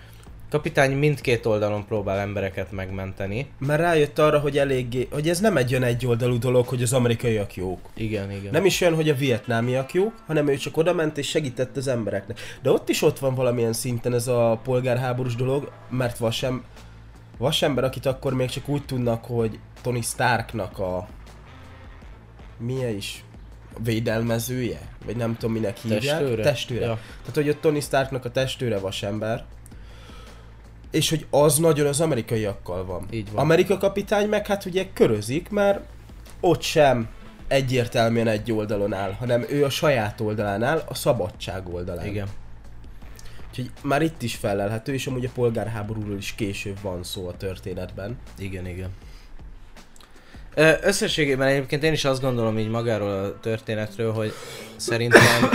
S2: kapitány mindkét oldalon próbál embereket megmenteni.
S3: Ugye, mert rájött arra, hogy eléggé, hogy ez nem egy olyan egyoldalú dolog, hogy az amerikaiak jók.
S2: Igen, igen.
S3: Nem is olyan, hogy a vietnámiak jók, hanem ő csak oda ment és segített az embereknek. De ott is ott van valamilyen szinten ez a polgárháborús dolog, mert vasem, vasember, akit akkor még csak úgy tudnak, hogy Tony Starknak a... Milyen is? A védelmezője? Vagy nem tudom minek hívják.
S2: Testőre?
S3: Testőre.
S2: Ja.
S3: Tehát, hogy ott Tony Starknak a testőre vasember. És hogy az nagyon az amerikaiakkal van.
S2: Így van.
S3: Amerika kapitány meg hát ugye körözik, mert ott sem egyértelműen egy oldalon áll, hanem ő a saját oldalán áll, a szabadság oldalán.
S2: Igen.
S3: Úgyhogy már itt is felelhető, és amúgy a polgárháborúról is később van szó a történetben.
S2: Igen, igen. Összességében egyébként én is azt gondolom így magáról a történetről, hogy szerintem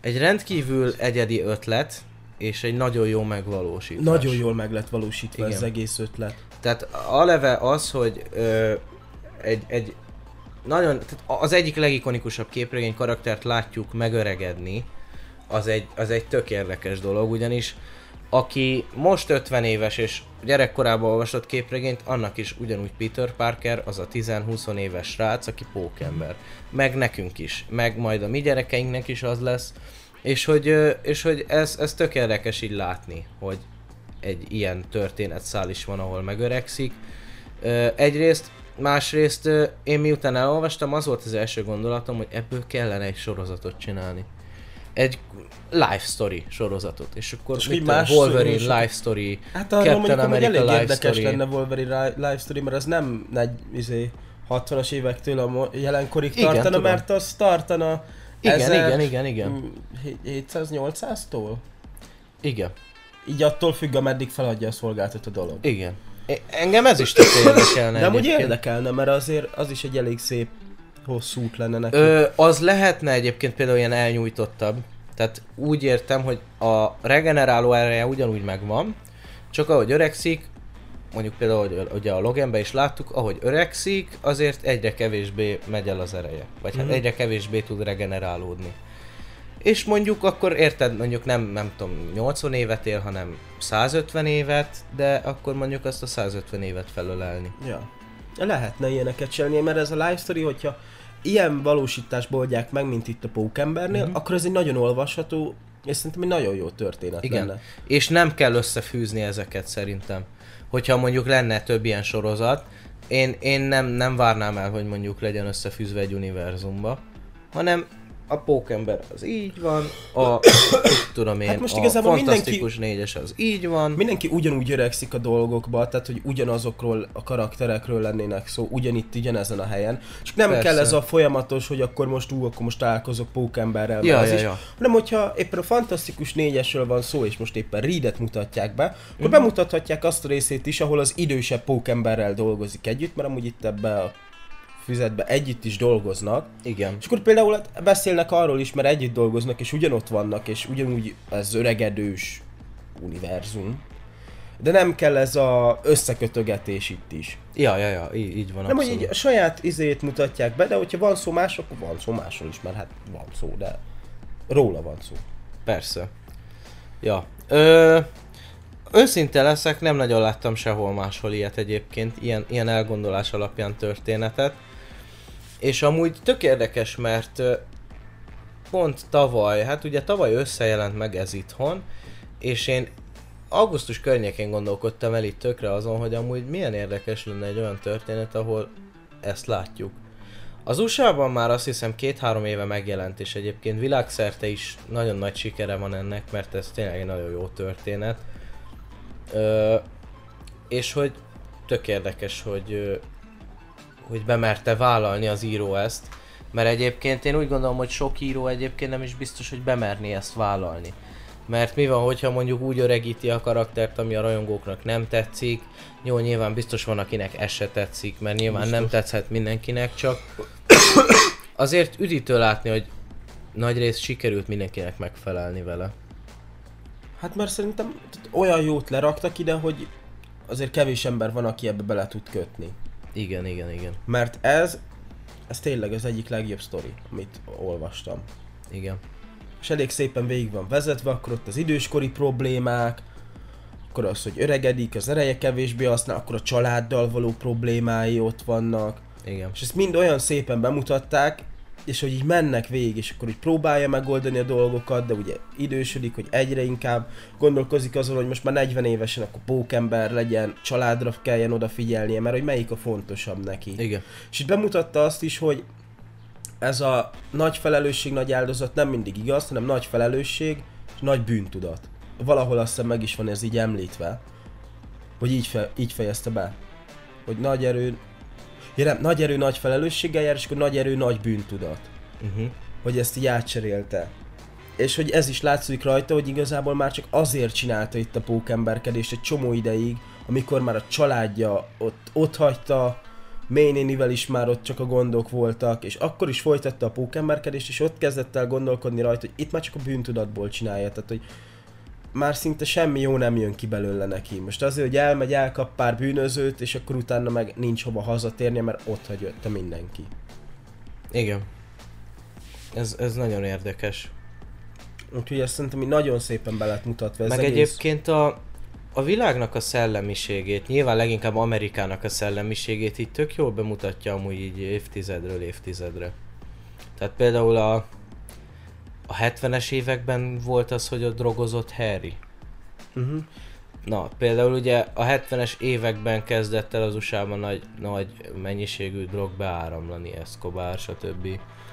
S2: egy rendkívül egyedi ötlet, és egy nagyon jó megvalósítás.
S3: Nagyon jól meg lett valósítva
S2: Igen.
S3: az egész ötlet.
S2: Tehát aleve az, hogy ö, egy, egy nagyon, tehát az egyik legikonikusabb képregény karaktert látjuk megöregedni, az egy, az egy tök érdekes dolog, ugyanis aki most 50 éves és gyerekkorában olvasott képregényt, annak is ugyanúgy Peter Parker, az a 10-20 éves srác, aki pókember. Meg nekünk is, meg majd a mi gyerekeinknek is az lesz. És hogy, és hogy ez, ez tök érdekes így látni, hogy egy ilyen történetszál is van, ahol megöregszik. Egyrészt, másrészt én miután elolvastam, az volt az első gondolatom, hogy ebből kellene egy sorozatot csinálni. Egy life story sorozatot, és akkor
S3: És
S2: mit
S3: más
S2: Wolverine
S3: szó-
S2: life story,
S3: Hát arról
S2: Captain America
S3: elég
S2: life
S3: érdekes
S2: story.
S3: lenne Wolverine ri- live story, mert az nem egy izé, 60-as évektől a jelenkorig
S2: Igen,
S3: tartana,
S2: tudom.
S3: mert az tartana
S2: Igen,
S3: ezer-
S2: igen, igen, igen.
S3: mm, 700-800-tól?
S2: Igen,
S3: Így attól függ, ameddig feladja a szolgáltató dolog.
S2: igen. E- Engem ez is tök [coughs] érdekelne
S3: De
S2: egyébként.
S3: érdekelne, mert azért az is egy elég szép hosszú út lenne neki.
S2: Ö, az lehetne egyébként például ilyen elnyújtottabb. Tehát úgy értem, hogy a regeneráló ereje ugyanúgy megvan, csak ahogy öregszik, mondjuk például, hogy ugye a Loganben is láttuk, ahogy öregszik, azért egyre kevésbé megy el az ereje. Vagy hát
S3: Mhm.
S2: egyre kevésbé tud regenerálódni. És mondjuk akkor érted, mondjuk nem, nem tudom, 80 évet él, hanem 150 évet, de akkor mondjuk azt a 150 évet felölelni.
S3: Ja. Lehetne ilyeneket csinálni, mert ez a live story, hogyha ilyen valósításból oldják meg, mint itt a Pókembernél,
S2: Mhm.
S3: akkor ez egy nagyon olvasható, és szerintem egy nagyon jó történet
S2: Igen.
S3: lenne.
S2: És nem kell összefűzni ezeket szerintem. Hogyha mondjuk lenne több ilyen sorozat, én, én nem, nem várnám el, hogy mondjuk legyen összefűzve egy univerzumba, hanem a Pókember az így van, a tudom én,
S3: Hát most
S2: a
S3: igazából
S2: Fantasztikus négyes az így van.
S3: Mindenki ugyanúgy öregszik a dolgokba, tehát hogy ugyanazokról a karakterekről lennének szó, ugyanitt, ugyanezen a helyen. Csak nem
S2: Persze.
S3: kell ez a folyamatos, hogy akkor most ú, akkor most találkozok Pókemberrel,
S2: Ja, ja,
S3: is,
S2: ja.
S3: hanem hogyha éppen a Fantasztikus négyesről van szó, és most éppen Reedet mutatják be, akkor
S2: Mhm.
S3: bemutathatják azt a részét is, ahol az idősebb Pókemberrel dolgozik együtt, mert amúgy itt ebbe a füzetbe együtt is dolgoznak.
S2: Igen.
S3: És akkor például hát beszélnek arról is, mert együtt dolgoznak, és ugyanott vannak, és ugyanúgy ez öregedős univerzum. De nem kell ez a összekötögetés itt is.
S2: Ja, ja, ja, így, így van
S3: Nem, hogy
S2: abszolút.
S3: így a saját izét mutatják be, de hogyha van szó más, akkor van szó másról is, mert hát van szó, de róla van szó.
S2: Persze. Ja. Ö, őszinte leszek, nem nagyon láttam sehol máshol ilyet egyébként, ilyen, ilyen elgondolás alapján történetet. És amúgy tök érdekes, mert pont tavaly, hát ugye tavaly összejelent meg ez itthon, és én augusztus környékén gondolkodtam el itt tökre azon, hogy amúgy milyen érdekes lenne egy olyan történet, ahol ezt látjuk. Az USA-ban már azt hiszem két-három éve megjelent, és egyébként világszerte is nagyon nagy sikere van ennek, mert ez tényleg egy nagyon jó történet. Ö, és hogy tök érdekes, hogy, hogy bemerte vállalni az író ezt, mert egyébként én úgy gondolom, hogy sok író egyébként nem is biztos, hogy bemerné ezt vállalni. Mert mi van, hogyha mondjuk úgy öregíti a karaktert, ami a rajongóknak nem tetszik, jó, nyilván biztos van, akinek ez se tetszik, mert nyilván nem tetszhet mindenkinek, csak azért üdítő látni, hogy nagy rész sikerült mindenkinek megfelelni vele.
S3: Hát mert szerintem olyan jót leraktak ide, hogy azért kevés ember van, aki ebbe bele tud kötni.
S2: Igen, igen, igen.
S3: Mert ez ez tényleg az egyik legjobb sztori, amit olvastam.
S2: Igen.
S3: És elég szépen végig van vezetve, akkor ott az időskori problémák, akkor az, hogy öregedik, az ereje kevésbé használ, akkor a családdal való problémái ott vannak.
S2: Igen.
S3: És ezt mind olyan szépen bemutatták, és hogy így mennek végig, és akkor így próbálja megoldani a dolgokat, de ugye idősödik, hogy egyre inkább gondolkozik azon, hogy most már 40 évesen akkor pókember legyen, családra kelljen odafigyelnie, mert hogy melyik a fontosabb neki.
S2: Igen.
S3: És itt bemutatta azt is, hogy ez a nagy felelősség, nagy áldozat nem mindig igaz, hanem nagy felelősség és nagy bűntudat. Valahol azt hiszem meg is van ez így említve, hogy így, fe, így fejezte be. Hogy nagy erő, ja nem, nagy erő nagy felelősséggel jár, és akkor nagy erő nagy bűntudat.
S2: Uh-huh.
S3: Hogy ezt így átcserélte. És hogy ez is látszik rajta, hogy igazából már csak azért csinálta itt a pókemberkedést egy csomó ideig, amikor már a családja ott, ott hagyta, Ménénivel is már ott csak a gondok voltak, és akkor is folytatta a pókemberkedést, és ott kezdett el gondolkodni rajta, hogy itt már csak a bűntudatból csinálja, tehát hogy már szinte semmi jó nem jön ki belőle neki. Most azért, hogy elmegy, elkap pár bűnözőt, és akkor utána meg nincs hova hazatérnie, mert ott hagyott mindenki.
S2: Igen. Ez, ez nagyon érdekes.
S3: Úgyhogy ezt szerintem nagyon szépen be lett mutatva ez
S2: Meg
S3: egész.
S2: egyébként a, a világnak a szellemiségét, nyilván leginkább Amerikának a szellemiségét így tök jól bemutatja amúgy így évtizedről évtizedre. Tehát például a, a 70-es években volt az, hogy a drogozott Harry.
S3: Uh-huh.
S2: Na, például ugye a 70-es években kezdett el az USA-ban nagy, nagy mennyiségű drog beáramlani, Escobar, stb.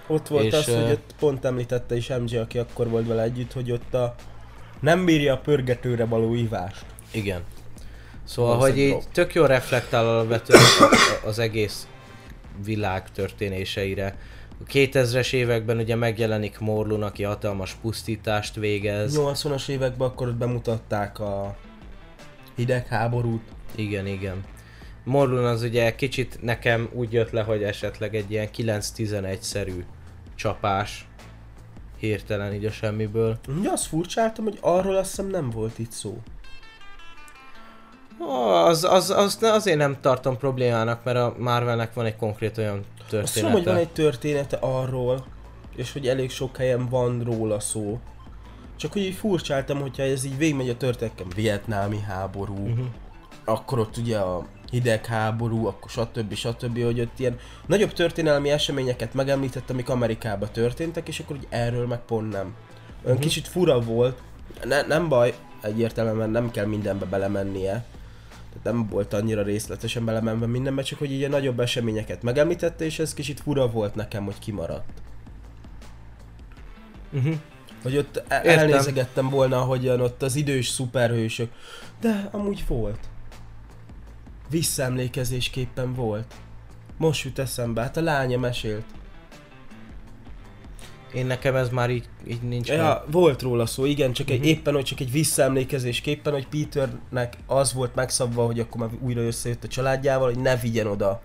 S3: Ott volt
S2: És,
S3: az,
S2: ö,
S3: hogy ott pont említette is MJ, aki akkor volt vele együtt, hogy ott a nem bírja a pörgetőre való ivást.
S2: Igen. Szóval,
S3: Az
S2: hogy így
S3: drog.
S2: tök jól reflektál alapvetően az egész világ történéseire. A 2000-es években ugye megjelenik Morlun, aki hatalmas pusztítást végez.
S3: 80-as években akkor ott bemutatták a hidegháborút.
S2: Igen, igen. Morlun az ugye kicsit nekem úgy jött le, hogy esetleg egy ilyen 9-11-szerű csapás hirtelen így a semmiből.
S3: Ugye azt furcsáltam, hogy arról azt hiszem nem volt itt szó.
S2: Az, az, az, azért nem tartom problémának, mert a Marvelnek van egy konkrét olyan története.
S3: Azt tudom, hogy van egy története arról, és hogy elég sok helyen van róla szó. Csak hogy így furcsáltam, hogyha ez így végigmegy a történetem, vietnámi háború, uh-huh. akkor ott ugye a hidegháború, akkor stb. stb. hogy ott ilyen nagyobb történelmi eseményeket megemlített, amik Amerikában történtek, és akkor úgy erről meg pont nem. Olyan uh-huh. kicsit fura volt, ne, nem baj, egyértelműen nem kell mindenbe belemennie, tehát nem volt annyira részletesen belemenve mindenbe, csak hogy a nagyobb eseményeket megemlítette, és ez kicsit fura volt nekem, hogy kimaradt.
S2: Uh-huh.
S3: Hogy ott e-
S2: Értem.
S3: elnézegettem volna, hogyan ott az idős szuperhősök. De amúgy volt. Visszaemlékezésképpen volt. Most jut eszembe, hát a lánya mesélt.
S2: Én nekem ez már így, így nincs meg.
S3: Ja, volt róla szó, igen, csak
S2: Mhm.
S3: egy, éppen, hogy csak egy visszaemlékezésképpen, hogy Peternek az volt megszabva, hogy akkor már újra összejött a családjával, hogy ne vigyen oda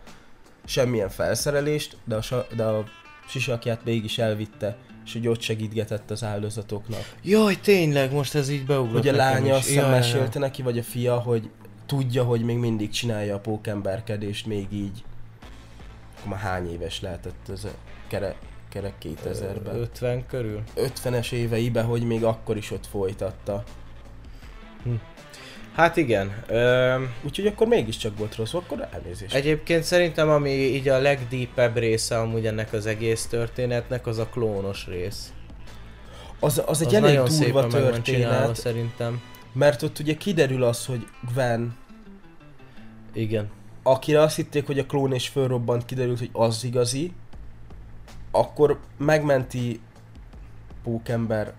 S3: semmilyen felszerelést, de a, de a sisakját mégis elvitte, és hogy ott segítgetett az áldozatoknak.
S2: Jaj, tényleg, most ez így beugrott
S3: Hogy a lánya azt mesélte neki, vagy a fia, hogy tudja, hogy még mindig csinálja a pókemberkedést, még így. Akkor már hány éves lehetett ez a kere, kerek 2000-ben?
S2: 50 körül.
S3: 50-es éveibe, hogy még akkor is ott folytatta.
S2: Hát igen. Ö,
S3: Úgyhogy akkor mégiscsak volt rossz, akkor elnézést.
S2: egyébként szerintem ami így a legdeepebb része amúgy ennek az egész történetnek, az a klónos rész.
S3: Az, az egy
S2: az
S3: elég
S2: nagyon
S3: durva történet,
S2: szerintem.
S3: mert ott ugye kiderül az, hogy Gwen,
S2: Igen.
S3: akire azt hitték, hogy a klón és fölrobbant, kiderült, hogy az igazi, akkor megmenti Pókember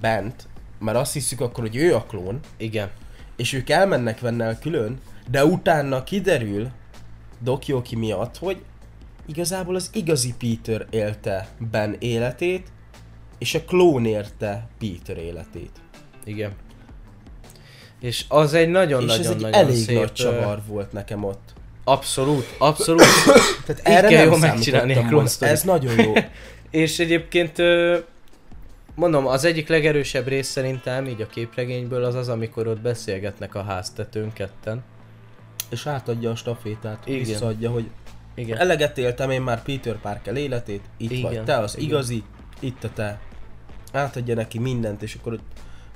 S3: bent, mert azt hiszük akkor, hogy ő a klón,
S2: Igen.
S3: és ők elmennek vennel külön, de utána kiderül Dokyoki miatt, hogy igazából az igazi Peter élte Ben életét, és a klón érte Peter életét.
S2: Igen. És az egy
S3: és ez
S2: nagyon-nagyon
S3: egy
S2: nagyon
S3: elég
S2: szép,
S3: nagy csavar volt nekem ott.
S2: Abszolút, abszolút. [coughs]
S3: Tehát
S2: Így
S3: erre
S2: kell jól megcsinálni clone story.
S3: Ez nagyon jó. [coughs]
S2: És egyébként mondom, az egyik legerősebb rész szerintem így a képregényből az az, amikor ott beszélgetnek a háztetőn ketten.
S3: És átadja a stafétát,
S2: Igen.
S3: visszaadja, hogy
S2: Igen.
S3: Eleget éltem én már Peter Parker életét, itt
S2: Igen,
S3: vagy te az
S2: igen.
S3: igazi, itt a te. Átadja neki mindent, és akkor ott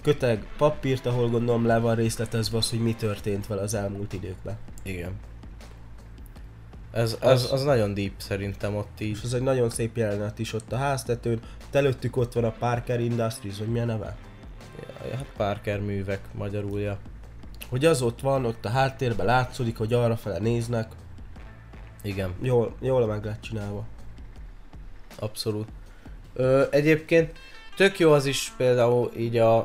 S3: köteg papírt, ahol gondolom le van részletezve az, hogy mi történt vele az elmúlt időkben.
S2: Igen. Ez, az, az nagyon deep szerintem ott így.
S3: És ez egy nagyon szép jelenet is ott a háztetőn, előttük ott van a Parker Industries, vagy mi a neve?
S2: Ja, hát Parker művek magyarulja.
S3: Hogy az ott van, ott a háttérben látszódik, hogy arra fele néznek,
S2: Igen,
S3: jól, jól meg lett csinálva.
S2: abszolút. Ö, egyébként tök jó az is például így a,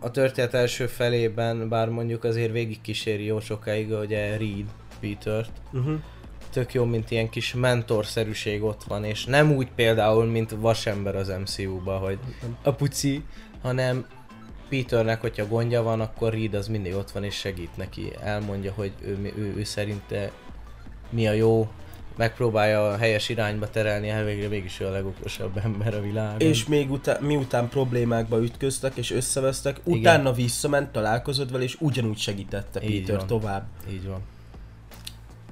S2: a történet első felében, bár mondjuk azért végig kíséri jó sokáig, hogy Reed Petert.
S3: Uh-huh.
S2: Tök jó, mint ilyen kis mentorszerűség ott van, és nem úgy például, mint Vasember az MCU-ba, hogy a puci, hanem Peternek, hogyha gondja van, akkor Reed az mindig ott van és segít neki. Elmondja, hogy ő, ő, ő szerinte mi a jó, megpróbálja a helyes irányba terelni, hát végre mégis ő a legokosabb ember a világon.
S3: És még utá- miután problémákba ütköztek és összevesztek, utána visszament, találkozott vele, és ugyanúgy segítette
S2: Így
S3: Peter
S2: van.
S3: tovább.
S2: Így van.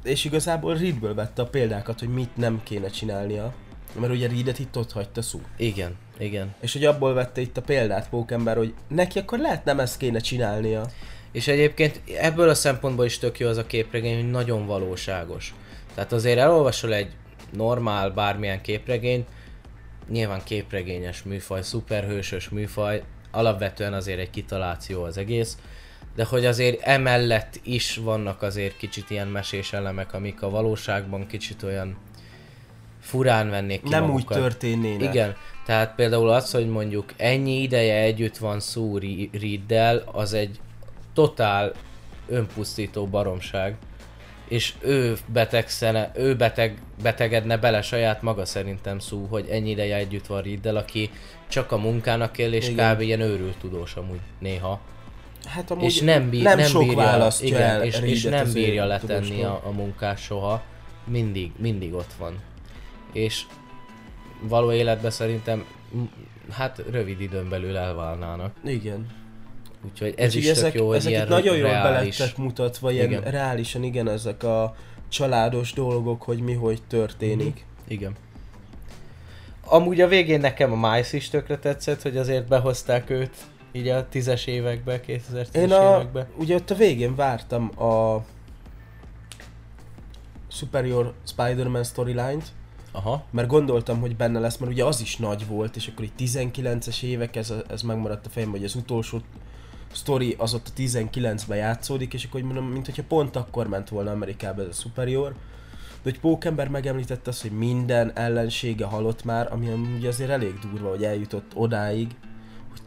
S3: És igazából Reedből vette a példákat, hogy mit nem kéne csinálnia. Mert ugye Reedet itt ott hagyta szó.
S2: Igen, igen.
S3: És hogy abból vette itt a példát Pókember, hogy neki akkor lehet nem ezt kéne csinálnia.
S2: És egyébként ebből a szempontból is tök jó az a képregény, hogy nagyon valóságos. Tehát azért elolvasol egy normál bármilyen képregényt, nyilván képregényes műfaj, szuperhősös műfaj, alapvetően azért egy kitaláció az egész, de hogy azért emellett is vannak azért kicsit ilyen mesés elemek, amik a valóságban kicsit olyan furán vennék ki
S3: nem
S2: magukat.
S3: úgy történnének.
S2: Igen, tehát például az, hogy mondjuk ennyi ideje együtt van Sue Reeddel, az egy totál önpusztító baromság. És ő betegszene, ő beteg, betegedne bele saját maga szerintem szó, hogy ennyi ideje együtt van Reeddel, aki csak a munkának él, és
S3: Igen.
S2: kb. ilyen őrült tudós amúgy néha.
S3: Hát amúgy
S2: és nem, bír,
S3: nem,
S2: nem
S3: sok
S2: bírja,
S3: választja
S2: igen,
S3: el
S2: és, és nem bírja letenni a, a munkát soha. Mindig, mindig ott van. És való életben szerintem hát rövid időn belül elválnának.
S3: Igen.
S2: Úgyhogy ez
S3: Úgyhogy
S2: is
S3: ezek,
S2: jó, hogy
S3: ezek
S2: ilyen
S3: nagyon jól belettek mutatva, ilyen
S2: Igen.
S3: reálisan igen, ezek a családos dolgok, hogy mi hogy történik.
S2: Igen. Amúgy a végén nekem a Miles is tökre tetszett, hogy azért behozták őt így a tízes évekbe, 2010-es
S3: Én a,
S2: évekbe.
S3: ugye ott a végén vártam a Superior Spider-Man storyline-t,
S2: Aha,
S3: mert gondoltam, hogy benne lesz, mert ugye az is nagy volt, és akkor itt 19-es évek, ez, ez megmaradt a fejemben, hogy az utolsó sztori az ott a 19-ben játszódik, és akkor mondom, mint hogyha pont akkor ment volna Amerikába ez a Superior. De hogy Pókember megemlítette azt, hogy minden ellensége halott már, ami ugye azért elég durva, hogy eljutott odáig,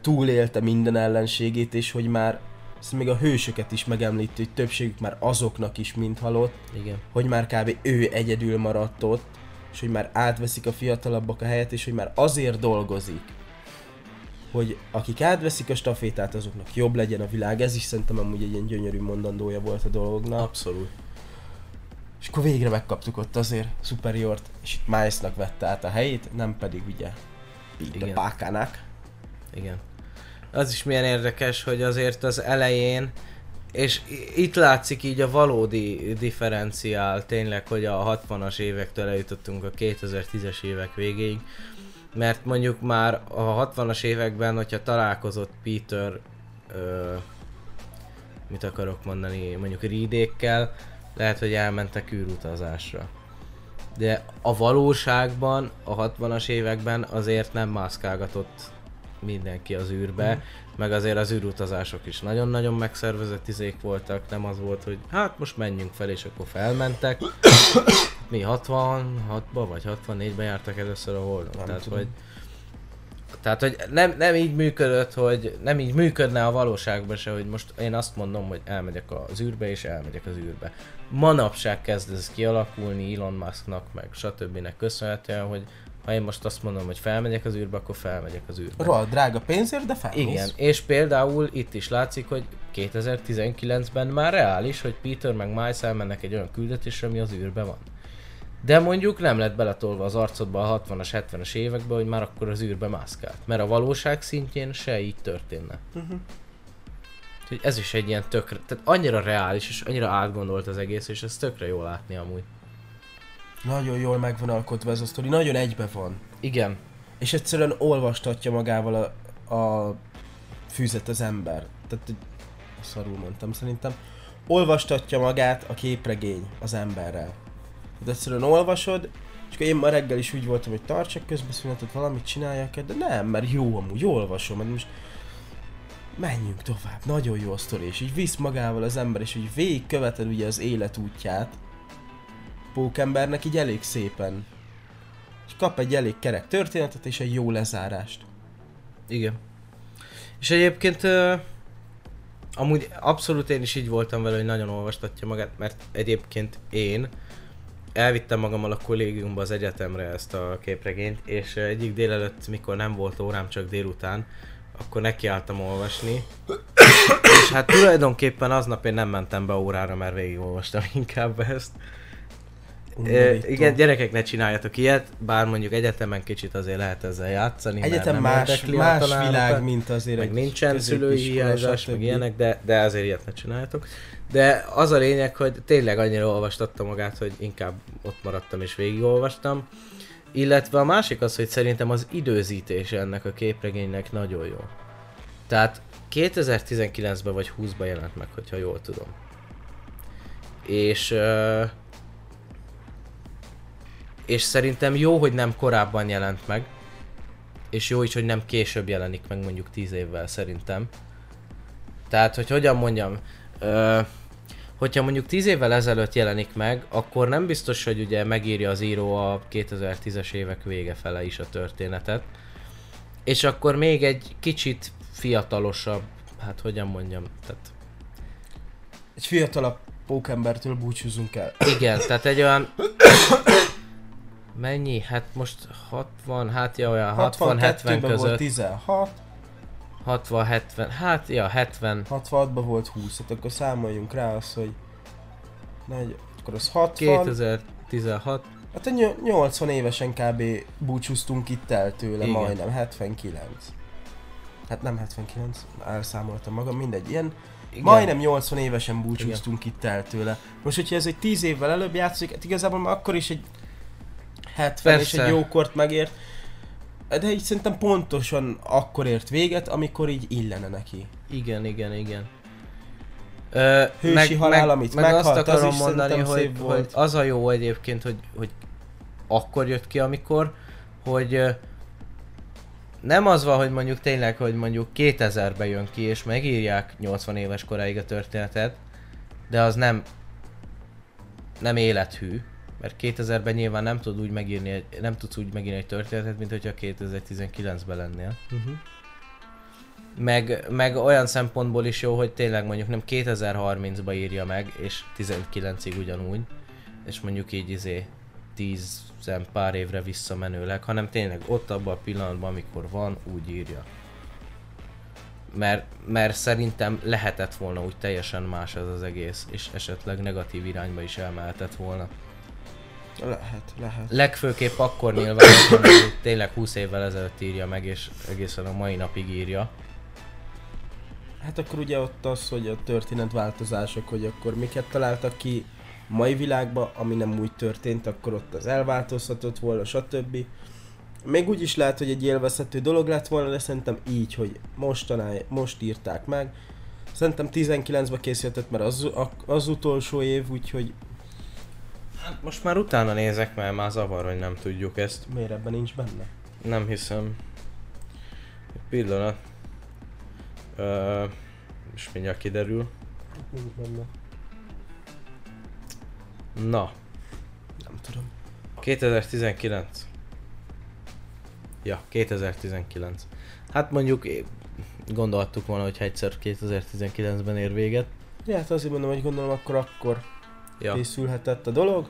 S3: túlélte minden ellenségét, és hogy már ezt még a hősöket is megemlíti, hogy többségük már azoknak is mind halott,
S2: igen.
S3: hogy már kb. ő egyedül maradt ott, és hogy már átveszik a fiatalabbak a helyet, és hogy már azért dolgozik, hogy akik átveszik a stafétát, azoknak jobb legyen a világ. Ez is szerintem amúgy egy ilyen gyönyörű mondandója volt a dolognak.
S2: Abszolút.
S3: És akkor végre megkaptuk ott azért Superiort, és itt Milesnak vette át a helyét, nem pedig ugye
S2: Igen.
S3: Pákának.
S2: Igen. Az is milyen érdekes, hogy azért az elején, és itt látszik így a valódi differenciál, tényleg, hogy a 60-as évektől eljutottunk a 2010-es évek végéig, mert mondjuk már a 60-as években, hogyha találkozott Peter, ö, mit akarok mondani, mondjuk Reedékkel, lehet, hogy elmentek űrutazásra. De a valóságban, a 60-as években azért nem mászkálgatott mindenki az űrbe, mm. meg azért az űrutazások is nagyon-nagyon megszervezett izék voltak, nem az volt, hogy hát most menjünk fel, és akkor felmentek. [coughs] Mi 66-ba vagy 64-ben jártak először a Holdon,
S3: Nem
S2: tehát
S3: tudom.
S2: hogy tehát, hogy nem, nem így működött, hogy nem így működne a valóságban se, hogy most én azt mondom, hogy elmegyek az űrbe, és elmegyek az űrbe. Manapság kezd ez kialakulni Elon Musknak, meg stb. köszönhetően, hogy ha én most azt mondom, hogy felmegyek az űrbe, akkor felmegyek az űrbe.
S3: Rohadt drága pénzért, de felmész.
S2: Igen, és például itt is látszik, hogy 2019-ben már reális, hogy Peter meg Miles elmennek egy olyan küldetésre, ami az űrbe van. De mondjuk nem lett beletolva az arcodba a 60-as, 70-es évekbe, hogy már akkor az űrbe mászkált. Mert a valóság szintjén se így történne.
S3: Uh-huh.
S2: Úgyhogy ez is egy ilyen tökre, tehát annyira reális és annyira átgondolt az egész, és ez tökre jól látni amúgy.
S3: Nagyon jól megvan alkotva ez a sztori, nagyon egybe van.
S2: Igen.
S3: És egyszerűen olvastatja magával a, a fűzet az ember. Tehát, hogy- szarul mondtam szerintem. Olvastatja magát a képregény az emberrel. Tehát egyszerűen olvasod, és akkor én ma reggel is úgy voltam, hogy tartsak közbeszünetet, valamit csináljak, de nem, mert jó amúgy, olvasom, mert most menjünk tovább, nagyon jó a sztori, és így visz magával az ember, és így végigköveted ugye az élet útját, pókembernek így elég szépen. És kap egy elég kerek történetet és egy jó lezárást.
S2: Igen. És egyébként uh, amúgy abszolút én is így voltam vele, hogy nagyon olvastatja magát, mert egyébként én elvittem magammal a kollégiumba az egyetemre ezt a képregényt, és egyik délelőtt, mikor nem volt órám, csak délután, akkor nekiálltam olvasni. [coughs] és hát tulajdonképpen aznap én nem mentem be órára, mert végigolvastam inkább ezt.
S3: Undorító.
S2: igen, gyerekek, ne csináljatok ilyet, bár mondjuk egyetemen kicsit azért lehet ezzel játszani,
S3: Egyetem más, más világ, mint azért
S2: meg
S3: egy
S2: nincsen szülői hiányzás, meg ilyenek, de, de azért ilyet ne csináljátok. De az a lényeg, hogy tényleg annyira olvastatta magát, hogy inkább ott maradtam és végigolvastam. Illetve a másik az, hogy szerintem az időzítése ennek a képregénynek nagyon jó. Tehát 2019-ben vagy 20-ban jelent meg, hogyha jól tudom. És uh, és szerintem jó, hogy nem korábban jelent meg, és jó is, hogy nem később jelenik meg mondjuk 10 évvel szerintem. Tehát, hogy hogyan mondjam, ö, hogyha mondjuk 10 évvel ezelőtt jelenik meg, akkor nem biztos, hogy ugye megírja az író a 2010-es évek vége fele is a történetet. És akkor még egy kicsit fiatalosabb, hát hogyan mondjam, tehát
S3: Egy fiatalabb pókembertől búcsúzunk el.
S2: igen, tehát egy olyan... [coughs] Mennyi? Hát most 60, hát ja, olyan 60-70
S3: 62-ben volt
S2: között.
S3: 16,
S2: 60-70, hát ja, 70.
S3: 66-ban volt 20, hát akkor számoljunk rá az, hogy negy, akkor az 60,
S2: 2016.
S3: hát a ny- 80 évesen kb. búcsúztunk itt el tőle,
S2: Igen.
S3: majdnem, 79. Hát nem 79, elszámoltam magam, mindegy, ilyen
S2: Igen.
S3: Majdnem 80 évesen búcsúztunk itt el tőle. Most, hogyha ez egy 10 évvel előbb játszik, hát igazából már akkor is egy 70 és
S2: Persze.
S3: egy jókort megért. De így szerintem pontosan akkor ért véget, amikor így illene neki.
S2: Igen, igen, igen. Ö,
S3: Hősi halál, amit
S2: meg azt
S3: meghalt, az
S2: akarom
S3: is
S2: mondani, hogy, hogy az a jó egyébként, hogy, hogy akkor jött ki, amikor, hogy nem az van, hogy mondjuk tényleg, hogy mondjuk 2000-ben jön ki, és megírják 80 éves koráig a történetet, de az nem nem élethű, mert 2000-ben nyilván nem tud úgy megírni, nem tudsz úgy megírni egy történetet, mint hogyha 2019-ben lennél.
S3: Uh-huh.
S2: Meg, meg olyan szempontból is jó, hogy tényleg mondjuk nem 2030-ba írja meg, és 19-ig ugyanúgy, és mondjuk így izé 10 pár évre visszamenőleg, hanem tényleg ott abban a pillanatban, amikor van, úgy írja. Mert, mert szerintem lehetett volna úgy teljesen más ez az egész, és esetleg negatív irányba is elmehetett volna.
S3: Lehet, lehet.
S2: Legfőképp akkor nyilván, mondjuk tényleg 20 évvel ezelőtt írja meg, és egészen a mai napig írja.
S3: Hát akkor ugye ott az, hogy a történetváltozások, hogy akkor miket találtak ki mai világban, ami nem úgy történt, akkor ott az elváltozhatott volna, stb. Még úgy is lehet, hogy egy élvezhető dolog lett volna, de szerintem így, hogy mostaná, most írták meg. Szerintem 19-ben készített, mert az, az utolsó év, úgyhogy
S2: Hát most már utána nézek, mert már zavar, hogy nem tudjuk ezt.
S3: miért ebben nincs benne?
S2: Nem hiszem. Egy pillanat. Ö, és mindjárt kiderül.
S3: Nincs benne.
S2: Na,
S3: Nem tudom.
S2: 2019. Ja, 2019. Hát mondjuk gondoltuk volna, hogy egyszer 2019-ben ér véget.
S3: Ja, hát azért mondom, hogy gondolom akkor akkor
S2: Ja,
S3: készülhetett a dolog.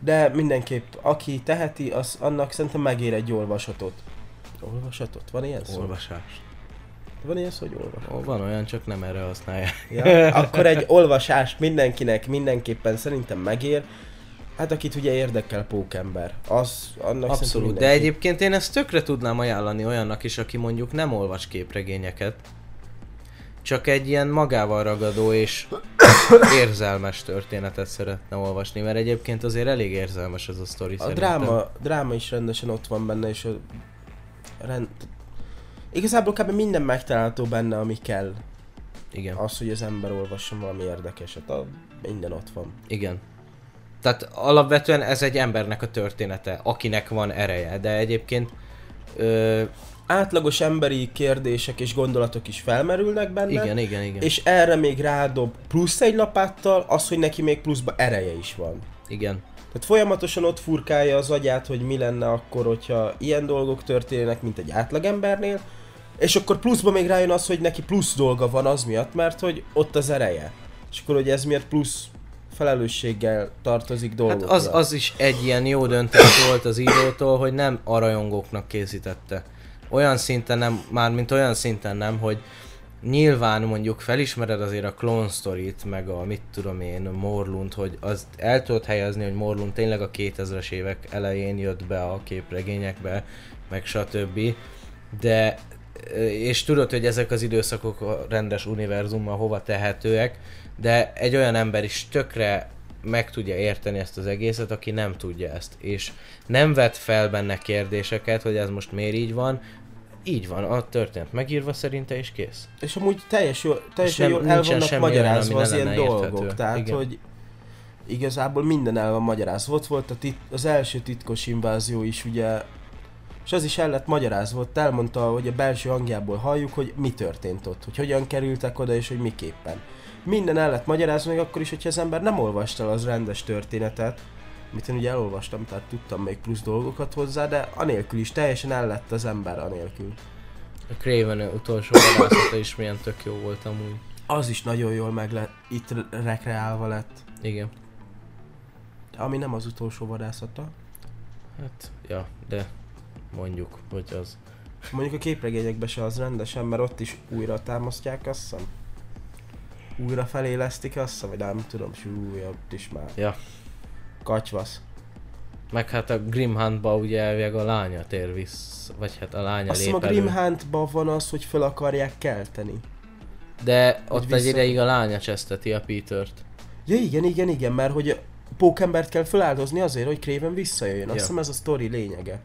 S3: De mindenképp, aki teheti, az annak szerintem megér egy olvasatot. Olvasatot? Van ilyen szó?
S2: olvasás.
S3: Van ilyen szó, hogy olvas?
S2: Van olyan, csak nem erre használják.
S3: Ja, akkor egy olvasást mindenkinek mindenképpen szerintem megér. Hát akit ugye érdekel pókember, az annak
S2: Abszolút, de egyébként én ezt tökre tudnám ajánlani olyannak is, aki mondjuk nem olvas képregényeket, csak egy ilyen magával ragadó és érzelmes történetet szeretne olvasni, mert egyébként azért elég érzelmes ez a sztori
S3: A
S2: szerintem.
S3: dráma, dráma is rendesen ott van benne, és a rend... Igazából kb. minden megtalálható benne, ami kell.
S2: Igen,
S3: Az, hogy az ember olvasson valami érdekeset, a... minden ott van.
S2: igen. Tehát alapvetően ez egy embernek a története, akinek van ereje, de egyébként ö,
S3: Átlagos emberi kérdések és gondolatok is felmerülnek benne.
S2: igen, igen, igen.
S3: És erre még rádob plusz egy lapáttal az, hogy neki még pluszba ereje is van.
S2: Igen.
S3: Tehát folyamatosan ott furkálja az agyát, hogy mi lenne akkor, hogyha ilyen dolgok történnek, mint egy átlagembernél, és akkor pluszba még rájön az, hogy neki plusz dolga van az miatt, mert hogy ott az ereje. És akkor, hogy ez miatt plusz felelősséggel tartozik
S2: Hát
S3: dolgokra.
S2: az, az is egy ilyen jó döntés volt az írótól, hogy nem a rajongóknak készítette. Olyan szinten nem, már mint olyan szinten nem, hogy nyilván mondjuk felismered azért a Clone Story-t, meg a mit tudom én, Morlund, hogy az el tudod helyezni, hogy Morlund tényleg a 2000-es évek elején jött be a képregényekbe, meg stb. De és tudod, hogy ezek az időszakok a rendes univerzummal hova tehetőek, de egy olyan ember is tökre meg tudja érteni ezt az egészet, aki nem tudja ezt, és nem vet fel benne kérdéseket, hogy ez most miért így van, így van, a történet megírva szerinte és kész.
S3: És amúgy teljes jól, teljesen jól el vannak
S2: olyan,
S3: magyarázva
S2: ami
S3: az ilyen
S2: lenne érthető.
S3: dolgok. Tehát,
S2: Igen.
S3: hogy igazából minden el van magyarázva. Ott volt a tit- az első titkos invázió is, ugye, és az is el lett magyarázva. Ott elmondta, hogy a belső hangjából halljuk, hogy mi történt ott, hogy hogyan kerültek oda, és hogy miképpen. Minden el lett magyarázva, még akkor is, hogyha az ember nem olvasta el az rendes történetet, amit én ugye elolvastam, tehát tudtam még plusz dolgokat hozzá, de anélkül is teljesen el lett az ember anélkül.
S2: A Craven utolsó vadászata is milyen tök jó volt amúgy.
S3: Az is nagyon jól meg lett, itt rekreálva lett.
S2: Igen.
S3: Ami nem az utolsó vadászata.
S2: Hát, ja, de mondjuk, hogy az.
S3: Mondjuk a képregényekben se az rendesen, mert ott is újra támasztják, azt hiszem. Újra felélesztik, azt vagy nem tudom, súly, ott is már.
S2: Ja.
S3: Katyvasz.
S2: Meg hát a Grimhuntba ugye elvileg a lánya tér vissza, vagy hát a lánya
S3: Azt
S2: lép
S3: a
S2: elő.
S3: Grimhuntban van az, hogy fel akarják kelteni.
S2: De ott egy
S3: vissza-
S2: ideig a lánya cseszteti a Petert.
S3: Ja igen, igen, igen, mert hogy pókembert kell feláldozni azért, hogy Craven visszajöjjön. Azt
S2: Ja.
S3: hiszem ez a sztori lényege.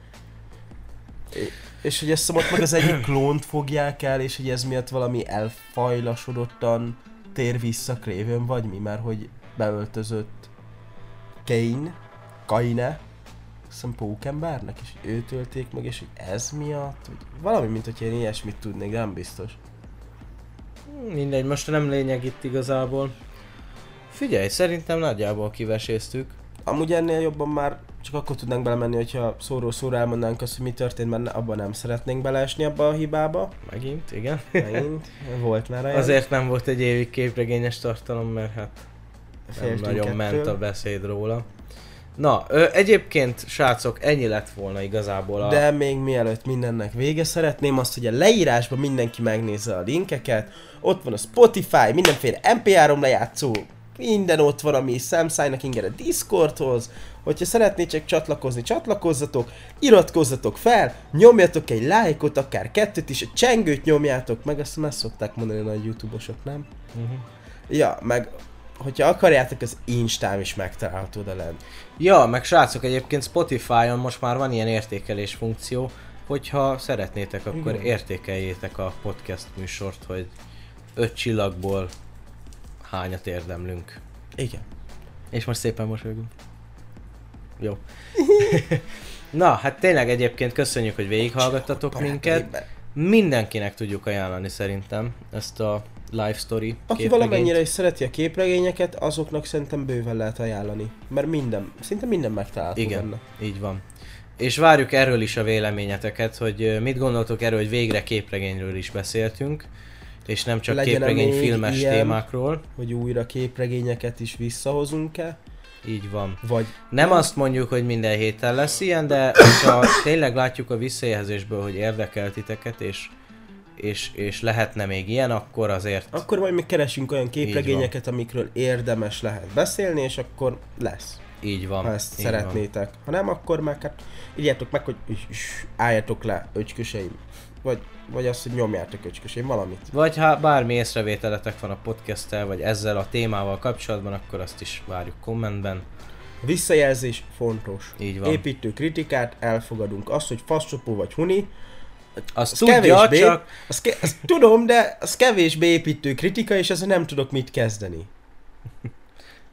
S3: É- És hogy ezt ott meg az egyik klónt fogják el, és hogy ez miatt valami elfajlasodottan tér vissza Craven, vagy mi, mert hogy beöltözött Kane, Kaine, azt hiszem pókembernek, és őt ölték meg, és hogy ez miatt, vagy valami, mint hogy én ilyesmit tudnék, de nem biztos.
S2: Mindegy, most nem lényeg itt igazából. Figyelj, szerintem nagyjából kiveséztük.
S3: Amúgy ennél jobban már csak akkor tudnánk belemenni, hogyha szóról szóra elmondanánk azt, hogy mi történt, mert abban nem szeretnénk beleesni abba a hibába.
S2: Megint, igen.
S3: Megint. Volt már olyan.
S2: Azért nem volt egy évig képregényes tartalom, mert hát nem nagyon
S3: ettől.
S2: ment a beszéd róla. Na, ö, egyébként, srácok, ennyi lett volna igazából a...
S3: De még mielőtt mindennek vége, szeretném azt, hogy a leírásban mindenki megnézze a linkeket. Ott van a Spotify, mindenféle MP3 lejátszó, minden ott van, ami szemszájnak inger a Discordhoz. Hogyha szeretnétek csatlakozni, csatlakozzatok, iratkozzatok fel, nyomjatok egy lájkot, akár kettőt is, a csengőt nyomjátok meg, azt már szokták mondani a nagy youtube-osok, nem?
S2: Uh-huh.
S3: Ja, meg hogyha akarjátok, az Instám is megtalálható oda lent.
S2: Ja, meg srácok, egyébként Spotify-on most már van ilyen értékelés funkció, hogyha szeretnétek, akkor
S3: Igen.
S2: értékeljétek a podcast műsort, hogy öt csillagból hányat érdemlünk.
S3: Igen.
S2: És most szépen mosolygunk. Jó. [laughs] Na, hát tényleg egyébként köszönjük, hogy végighallgattatok minket. Mindenkinek tudjuk ajánlani szerintem ezt a live story
S3: Aki valamennyire is szereti a képregényeket, azoknak szerintem bőven lehet ajánlani. Mert minden, szinte minden megtalálható
S2: Igen,
S3: benne.
S2: így van. És várjuk erről is a véleményeteket, hogy mit gondoltok erről, hogy végre képregényről is beszéltünk, és nem csak képregény filmes
S3: ilyen?
S2: témákról.
S3: Hogy újra képregényeket is visszahozunk-e,
S2: Így van.
S3: vagy
S2: Nem azt mondjuk, hogy minden héten lesz ilyen, de ha tényleg látjuk a visszajelzésből, hogy érdekel titeket, és, és, és lehetne még ilyen, akkor azért
S3: akkor majd még keresünk olyan képregényeket, amikről érdemes lehet beszélni, és akkor lesz.
S2: Így van.
S3: ha ezt
S2: így
S3: szeretnétek. Ha nem, akkor meg hát írjátok meg, hogy is, álljatok le, öcsköseim. Vagy, vagy azt, hogy nyomjátok öcsköseim, valamit.
S2: Van. Vagy ha bármi észrevételetek van a podcasttel, vagy ezzel a témával kapcsolatban, akkor azt is várjuk kommentben.
S3: Visszajelzés fontos.
S2: Így van.
S3: Építő kritikát elfogadunk. Azt, hogy faszcsopó vagy huni,
S2: Azt
S3: az
S2: tudja,
S3: kevésbé,
S2: csak
S3: az ke- azt tudom, de az kevésbé építő kritika, és ezzel nem tudok mit kezdeni.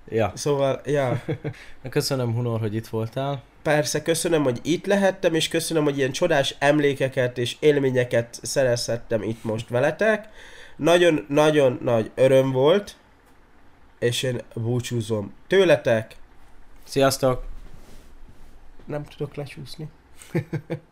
S2: Ja,
S3: Szóval, ja, [laughs]
S2: köszönöm Hunor, hogy itt voltál.
S3: Persze köszönöm, hogy itt lehettem, és köszönöm, hogy ilyen csodás emlékeket és élményeket szerezhettem itt most veletek. Nagyon-nagyon nagy öröm volt, és én búcsúzom tőletek.
S2: Sziasztok!
S3: Nem tudok lecsúszni. [laughs]